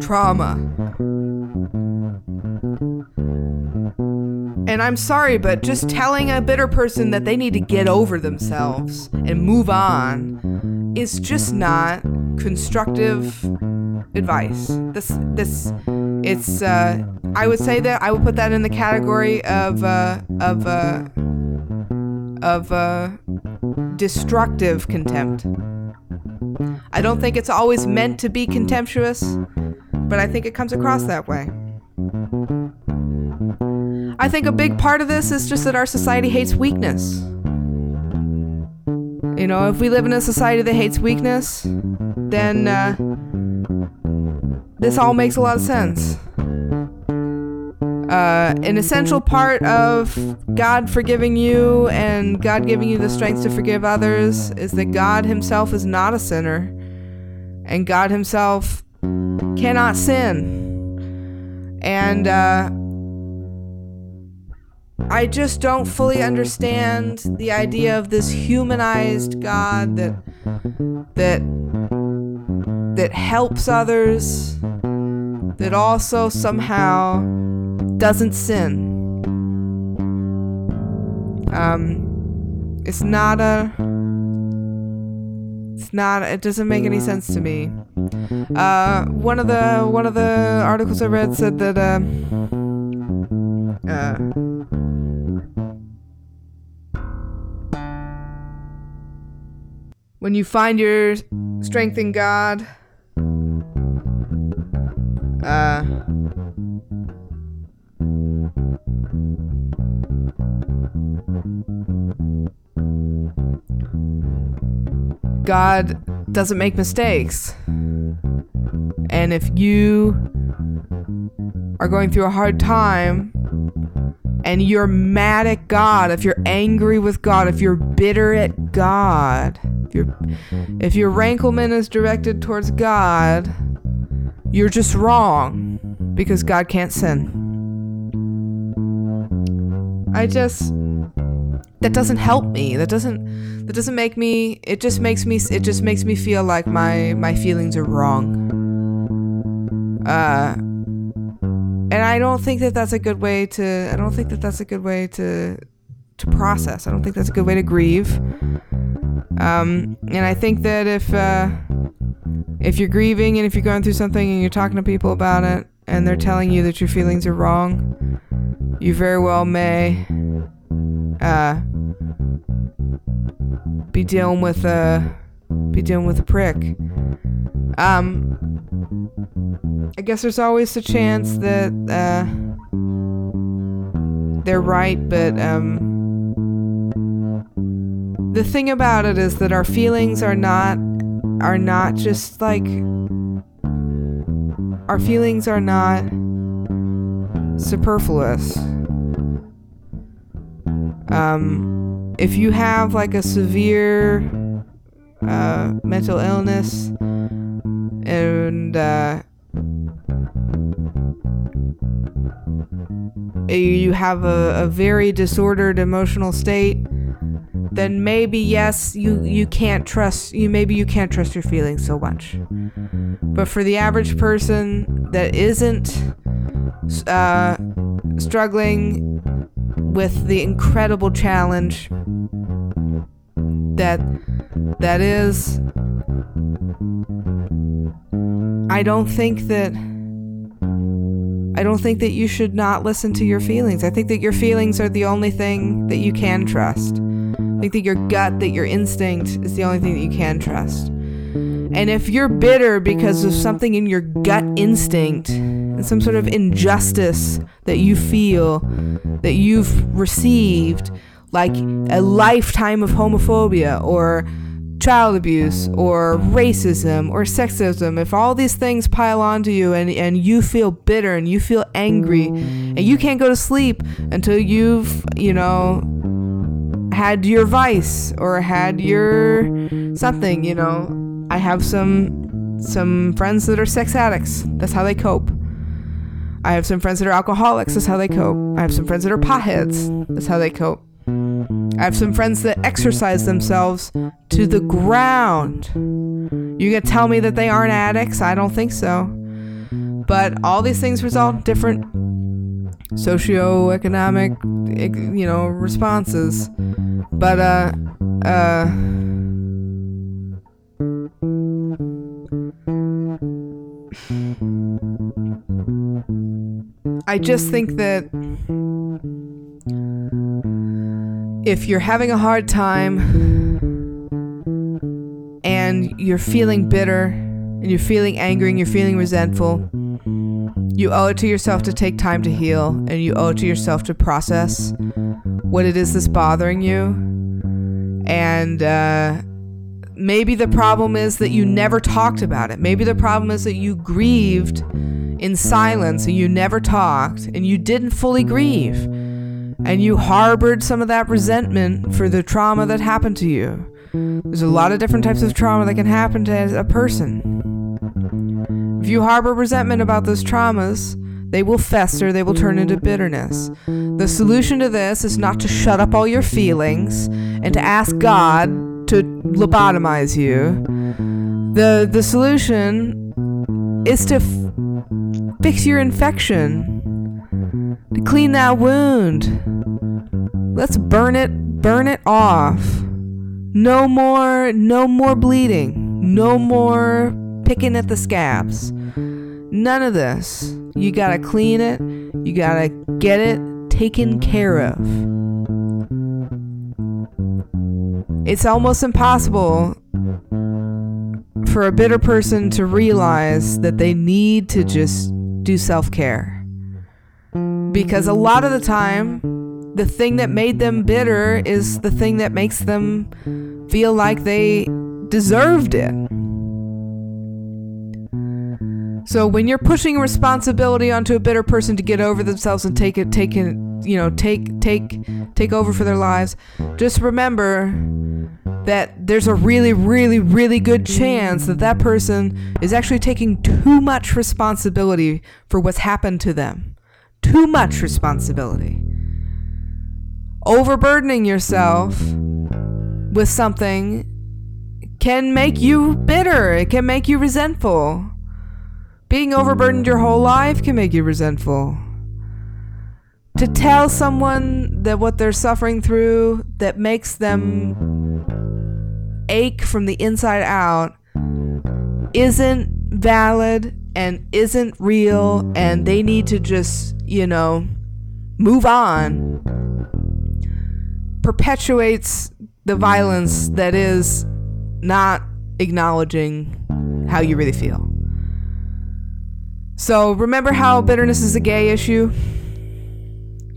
trauma. And I'm sorry, but just telling a bitter person that they need to get over themselves and move on is just not constructive advice. This this it's uh, I would say that I would put that in the category of uh, of uh, of uh, destructive contempt. I don't think it's always meant to be contemptuous, but I think it comes across that way. I think a big part of this is just that our society hates weakness. You know, if we live in a society that hates weakness, then uh, this all makes a lot of sense. Uh, an essential part of God forgiving you and God giving you the strength to forgive others is that God Himself is not a sinner, and God Himself cannot sin. And uh, I just don't fully understand the idea of this humanized God that that that helps others, that also somehow doesn't sin. Um, it's not a. It's not. It doesn't make any sense to me. Uh, one of the one of the articles I read said that. Uh, uh, when you find your strength in God, uh, God doesn't make mistakes. And if you are going through a hard time and you're mad at God, if you're angry with God, if you're bitter at God, if, you if your ranklement is directed towards God, you're just wrong because God can't sin. I just that doesn't help me. That doesn't that doesn't make me it just makes me it just makes me feel like my my feelings are wrong. Uh and I don't think that that's a good way to I don't think that that's a good way to to process. I don't think that's a good way to grieve. Um and I think that if uh if you're grieving and if you're going through something and you're talking to people about it and they're telling you that your feelings are wrong, you very well may uh, be dealing with a be dealing with a prick. Um, I guess there's always a chance that uh, they're right, but um, the thing about it is that our feelings are not are not just like our feelings are not superfluous. Um, if you have like a severe uh, mental illness and uh, you have a, a very disordered emotional state, then maybe yes, you you can't trust you maybe you can't trust your feelings so much. But for the average person that isn't uh, struggling with the incredible challenge that that is I don't think that I don't think that you should not listen to your feelings. I think that your feelings are the only thing that you can trust. I think that your gut, that your instinct is the only thing that you can trust. And if you're bitter because of something in your gut instinct, and some sort of injustice that you feel that you've received, like a lifetime of homophobia or child abuse or racism or sexism, if all these things pile onto you and, and you feel bitter and you feel angry and you can't go to sleep until you've, you know, had your vice or had your something, you know. I have some some friends that are sex addicts. That's how they cope. I have some friends that are alcoholics. That's how they cope. I have some friends that are potheads. That's how they cope. I have some friends that exercise themselves to the ground. You gonna tell me that they aren't addicts? I don't think so. But all these things result in different socioeconomic, you know, responses. But uh, uh. I just think that if you're having a hard time and you're feeling bitter and you're feeling angry and you're feeling resentful, you owe it to yourself to take time to heal and you owe it to yourself to process what it is that's bothering you. And uh, maybe the problem is that you never talked about it. Maybe the problem is that you grieved in silence and you never talked and you didn't fully grieve and you harbored some of that resentment for the trauma that happened to you. There's a lot of different types of trauma that can happen to a person. If you harbor resentment about those traumas, they will fester, they will turn into bitterness. The solution to this is not to shut up all your feelings and to ask God to lobotomize you. The the solution is to fix your infection to clean that wound. Let's burn it, burn it off. No more, no more bleeding. No more picking at the scabs. None of this. You gotta clean it. You gotta get it taken care of. It's almost impossible for a bitter person to realize that they need to just do self care. Because a lot of the time, the thing that made them bitter is the thing that makes them feel like they deserved it. So when you're pushing responsibility onto a bitter person to get over themselves and take it, take it, you know, take take take over for their lives, just remember that there's a really, really, really good chance that that person is actually taking too much responsibility for what's happened to them too much responsibility. Overburdening yourself with something can make you bitter, it can make you resentful. Being overburdened your whole life can make you resentful. To tell someone that what they're suffering through that makes them ache from the inside out isn't valid and isn't real and they need to just, you know, move on. perpetuates the violence that is not acknowledging how you really feel. So remember how bitterness is a gay issue?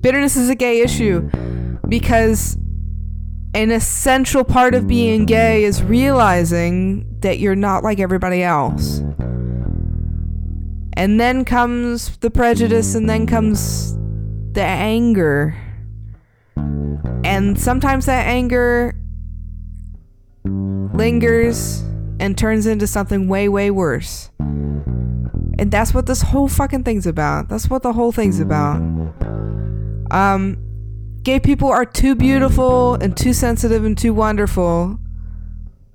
Bitterness is a gay issue because an essential part of being gay is realizing that you're not like everybody else. And then comes the prejudice, and then comes the anger. And sometimes that anger lingers and turns into something way, way worse. And that's what this whole fucking thing's about. That's what the whole thing's about. Um, gay people are too beautiful and too sensitive and too wonderful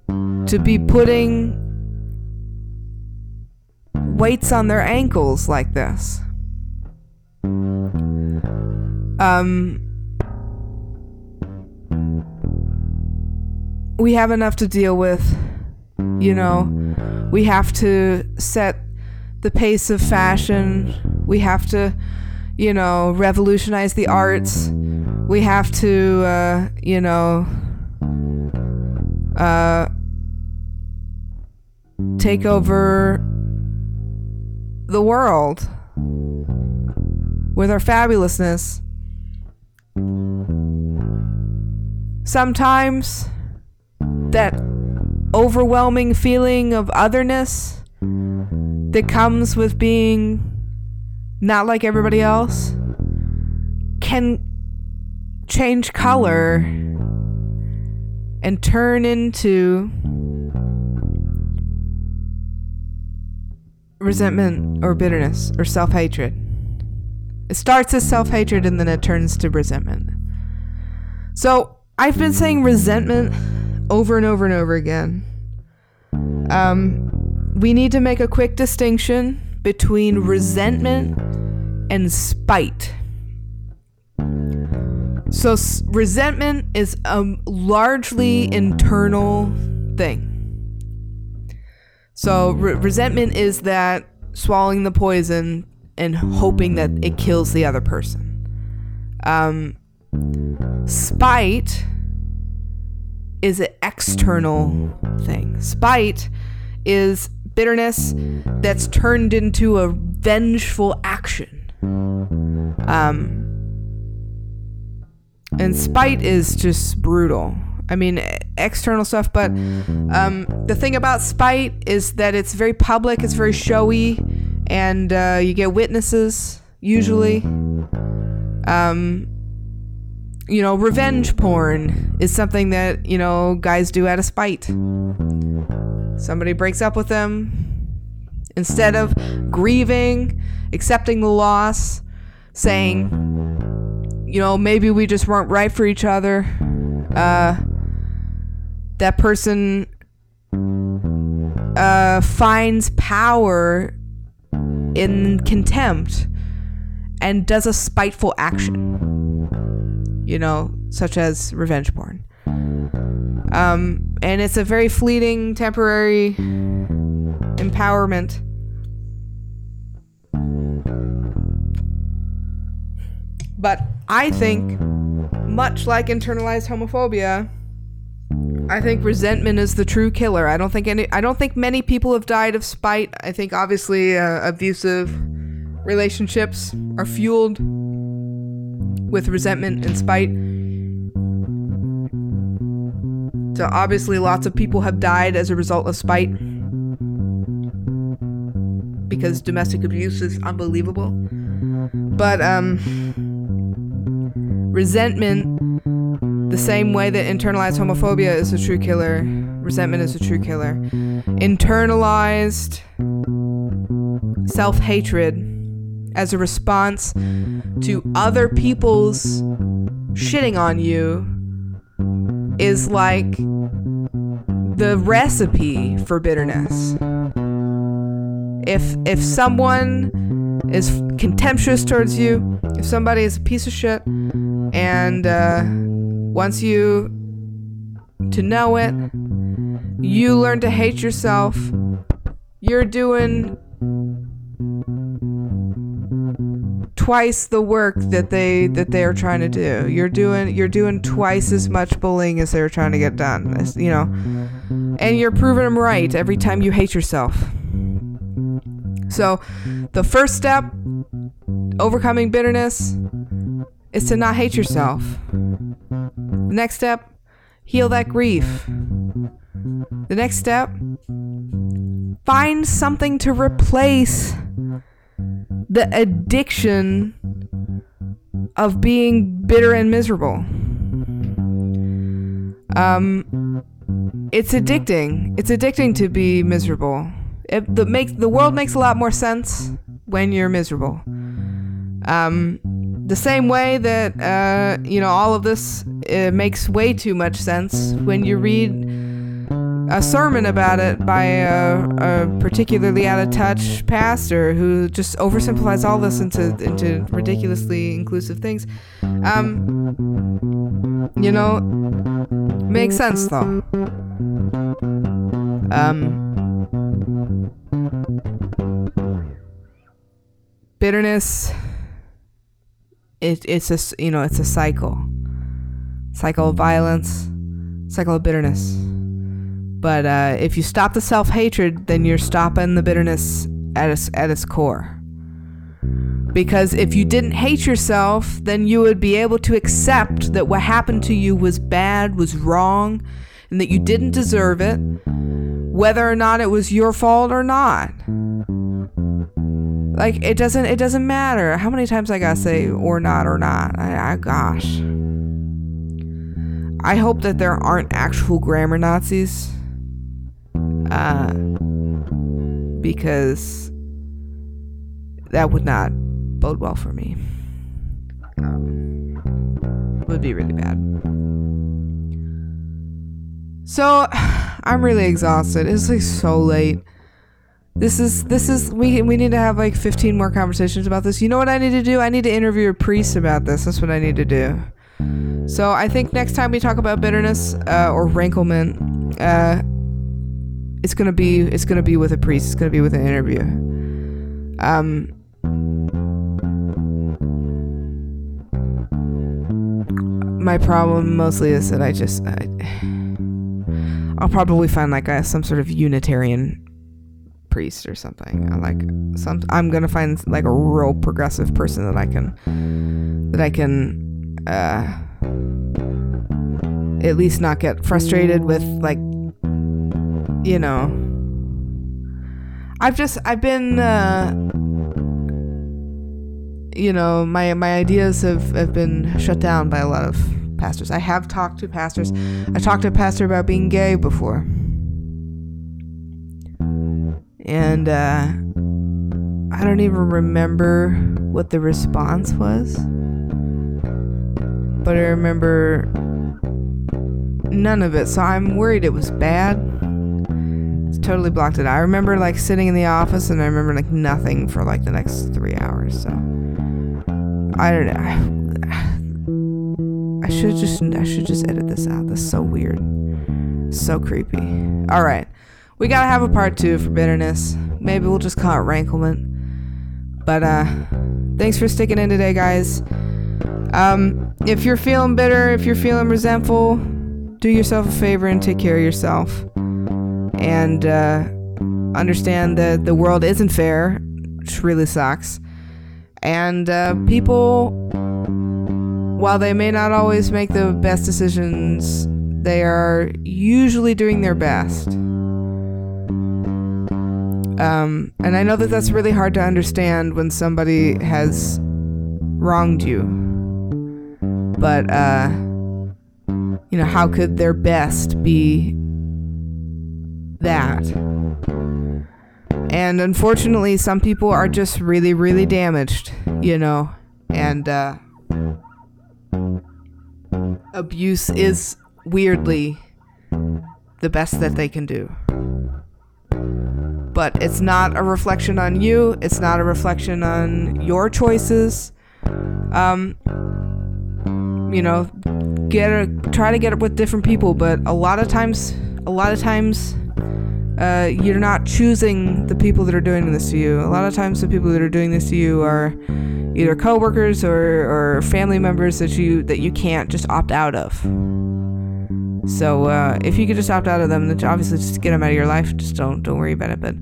to be putting weights on their ankles like this. Um, we have enough to deal with. You know, we have to set the pace of fashion. We have to, you know, revolutionize the arts. We have to, uh, you know, uh, take over the world with our fabulousness. Sometimes that overwhelming feeling of otherness that comes with being not like everybody else can change color and turn into resentment or bitterness or self hatred. It starts as self hatred and then it turns to resentment. So I've been saying resentment over and over and over again. Um, we need to make a quick distinction between resentment and spite. So, s- resentment is a largely internal thing. So, re- resentment is that swallowing the poison and hoping that it kills the other person. Um, spite is an external thing. Spite is bitterness that's turned into a vengeful action. Um, and spite is just brutal. I mean, external stuff, but um, the thing about spite is that it's very public, it's very showy, and uh, you get witnesses usually. Um, you know, revenge porn is something that, you know, guys do out of spite. Somebody breaks up with them. Instead of grieving, accepting the loss, saying, you know, maybe we just weren't right for each other, uh, that person uh, finds power in contempt and does a spiteful action you know, such as revenge porn. Um, and it's a very fleeting, temporary empowerment. But I think, much like internalized homophobia, I think resentment is the true killer. I don't think any. I don't think many people have died of spite. I think obviously uh, abusive relationships are fueled with resentment and spite. So obviously, lots of people have died as a result of spite because domestic abuse is unbelievable. But um, resentment, the same way that internalized homophobia is a true killer, resentment is a true killer. Internalized self hatred as a response to other people's shitting on you is like the recipe for bitterness. If if someone is contemptuous towards you, if somebody is a piece of shit and uh, wants you to know it, you learn to hate yourself. You're doing twice the work that they that they're trying to do. You're doing you're doing twice as much bullying as they're trying to get done. You know, and you're proving them right every time you hate yourself. So, the first step overcoming bitterness is to not hate yourself. The next step, heal that grief. The next step, find something to replace the addiction of being bitter and miserable. Um, it's addicting. It's addicting to be miserable. It the makes the world makes a lot more sense when you're miserable. Um, the same way that uh, you know all of this makes way too much sense when you read a sermon about it by a, a, particularly out of touch pastor who just oversimplifies all this into into ridiculously inclusive things. Um, you know, makes sense though. Um, bitterness. It, it's a you know it's a cycle, cycle of violence, cycle of bitterness but uh, if you stop the self hatred, then you're stopping the bitterness at its, at its core. Because if you didn't hate yourself, then you would be able to accept that what happened to you was bad, was wrong, and that you didn't deserve it, whether or not it was your fault or not. Like it doesn't it doesn't matter how many times I gotta say or not or not. I, I gosh. I hope that there aren't actual grammar Nazis uh, because that would not bode well for me. Um, would be really bad. So, *sighs* I'm really exhausted. It's like so late. This is this is we we need to have like 15 more conversations about this. You know what I need to do? I need to interview a priest about this. That's what I need to do. So I think next time we talk about bitterness uh, or ranklement, uh, it's gonna be it's gonna be with a priest. It's gonna be with an interview. Um. My problem mostly is that I just I, I'll probably find like a, some sort of Unitarian priest or something. I'm like some I'm gonna find like a real progressive person that I can that I can uh at least not get frustrated with like you know, I've just I've been uh, you know my my ideas have have been shut down by a lot of pastors. I have talked to pastors. I talked to a pastor about being gay before, and uh, I don't even remember what the response was, but I remember none of it. So I'm worried it was bad totally blocked it. I remember like sitting in the office and I remember like nothing for like the next three hours. So I don't know. *sighs* I should just I should just edit this out. That's so weird. So creepy. All right. We got to have a part 2 for bitterness. Maybe we'll just call it ranklement. But uh thanks for sticking in today, guys. Um if you're feeling bitter, if you're feeling resentful, do yourself a favor and take care of yourself and uh, understand that the world isn't fair, which really sucks. And uh, people, while they may not always make the best decisions, they are usually doing their best. Um, and I know that that's really hard to understand when somebody has wronged you. But, uh, you know, how could their best be that. And unfortunately, some people are just really, really damaged, you know, and uh, abuse is weirdly the best that they can do. But it's not a reflection on you, it's not a reflection on your choices. Um, you know, get a, try to get it with different people, but a lot of times, a lot of times, uh, you're not choosing the people that are doing this to you. A lot of times, the people that are doing this to you are either coworkers or, or family members that you that you can't just opt out of. So uh, if you could just opt out of them, then obviously just get them out of your life. Just don't don't worry about it. But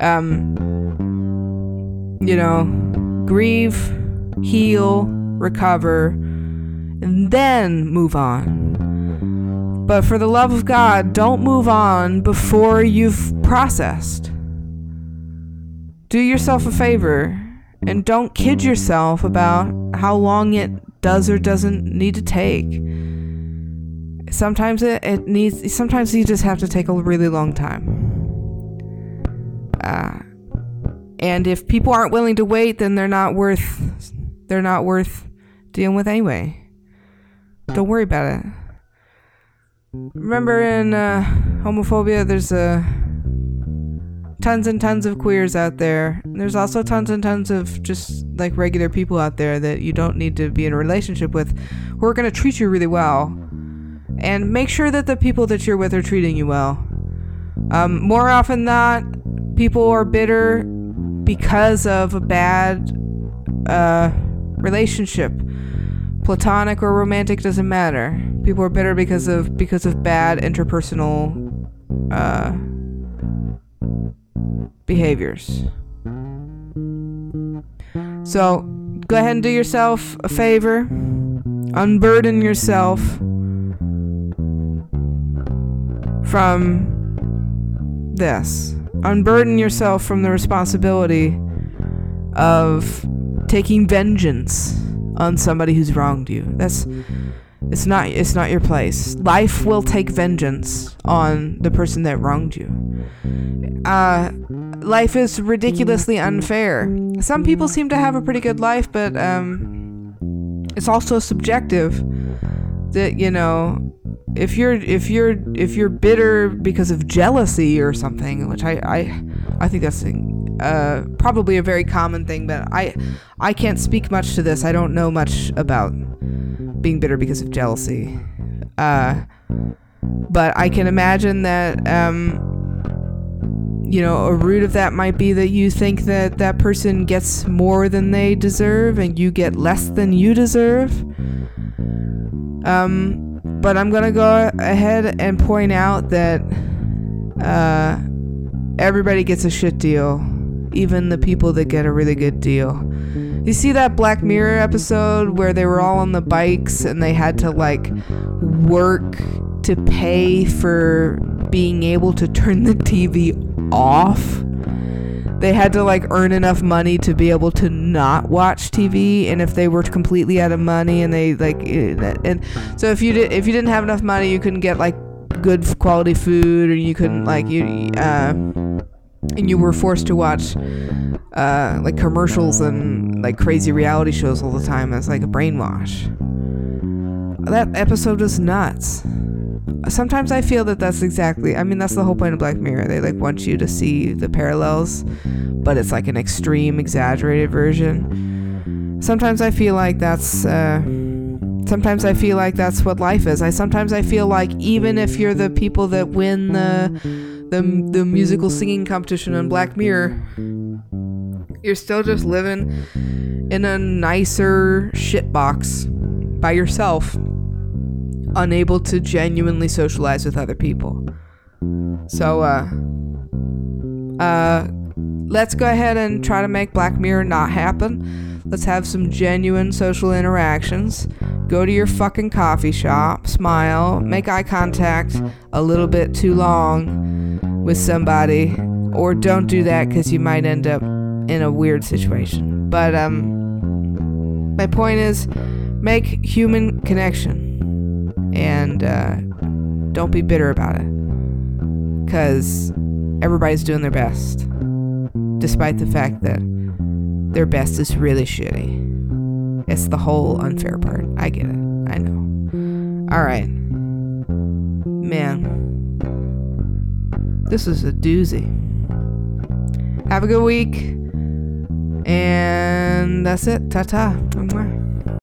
um, you know, grieve, heal, recover, and then move on. But for the love of God, don't move on before you've processed. Do yourself a favor and don't kid yourself about how long it does or doesn't need to take. Sometimes it, it needs, sometimes you just have to take a really long time. Uh, and if people aren't willing to wait, then they're not worth, they're not worth dealing with anyway. Don't worry about it. Remember in uh, homophobia, there's a tons and tons of queers out there. There's also tons and tons of just like regular people out there that you don't need to be in a relationship with who are going to treat you really well. And make sure that the people that you're with are treating you well. Um, more often than not, people are bitter because of a bad uh, relationship platonic or romantic doesn't matter. People are bitter because of because of bad interpersonal uh, behaviors. So go ahead and do yourself a favor. Unburden yourself from this. Unburden yourself from the responsibility of taking vengeance on somebody who's wronged you. That's it's not it's not your place. Life will take vengeance on the person that wronged you. Uh life is ridiculously unfair. Some people seem to have a pretty good life, but um it's also subjective that, you know, if you're if you're if you're bitter because of jealousy or something, which I I, I think that's uh, probably a very common thing, but I I can't speak much to this. I don't know much about being bitter because of jealousy. Uh, but I can imagine that um, you know a root of that might be that you think that that person gets more than they deserve and you get less than you deserve. Um, but I'm gonna go ahead and point out that uh, everybody gets a shit deal even the people that get a really good deal. You see that Black Mirror episode where they were all on the bikes and they had to like work to pay for being able to turn the TV off? They had to like earn enough money to be able to not watch TV and if they were completely out of money and they like eh, and so if you did if you didn't have enough money you couldn't get like good quality food or you couldn't like you uh and you were forced to watch uh, like commercials and like crazy reality shows all the time as like a brainwash. That episode was nuts. Sometimes I feel that that's exactly. I mean, that's the whole point of Black Mirror. They like want you to see the parallels, but it's like an extreme, exaggerated version. Sometimes I feel like that's. Uh, sometimes I feel like that's what life is. I sometimes I feel like even if you're the people that win the the the musical singing competition on Black Mirror, you're still just living in a nicer shitbox by yourself, unable to genuinely socialize with other people. So, uh, uh, let's go ahead and try to make Black Mirror not happen. Let's have some genuine social interactions. Go to your fucking coffee shop, smile, make eye contact a little bit too long with somebody, or don't do that because you might end up in a weird situation. But um, my point is, make human connection, and uh, don't be bitter about it, because everybody's doing their best, despite the fact that their best is really shitty. It's the whole unfair part. I get it. I know. All right. Man. This is a doozy. Have a good week. And that's it. Ta ta.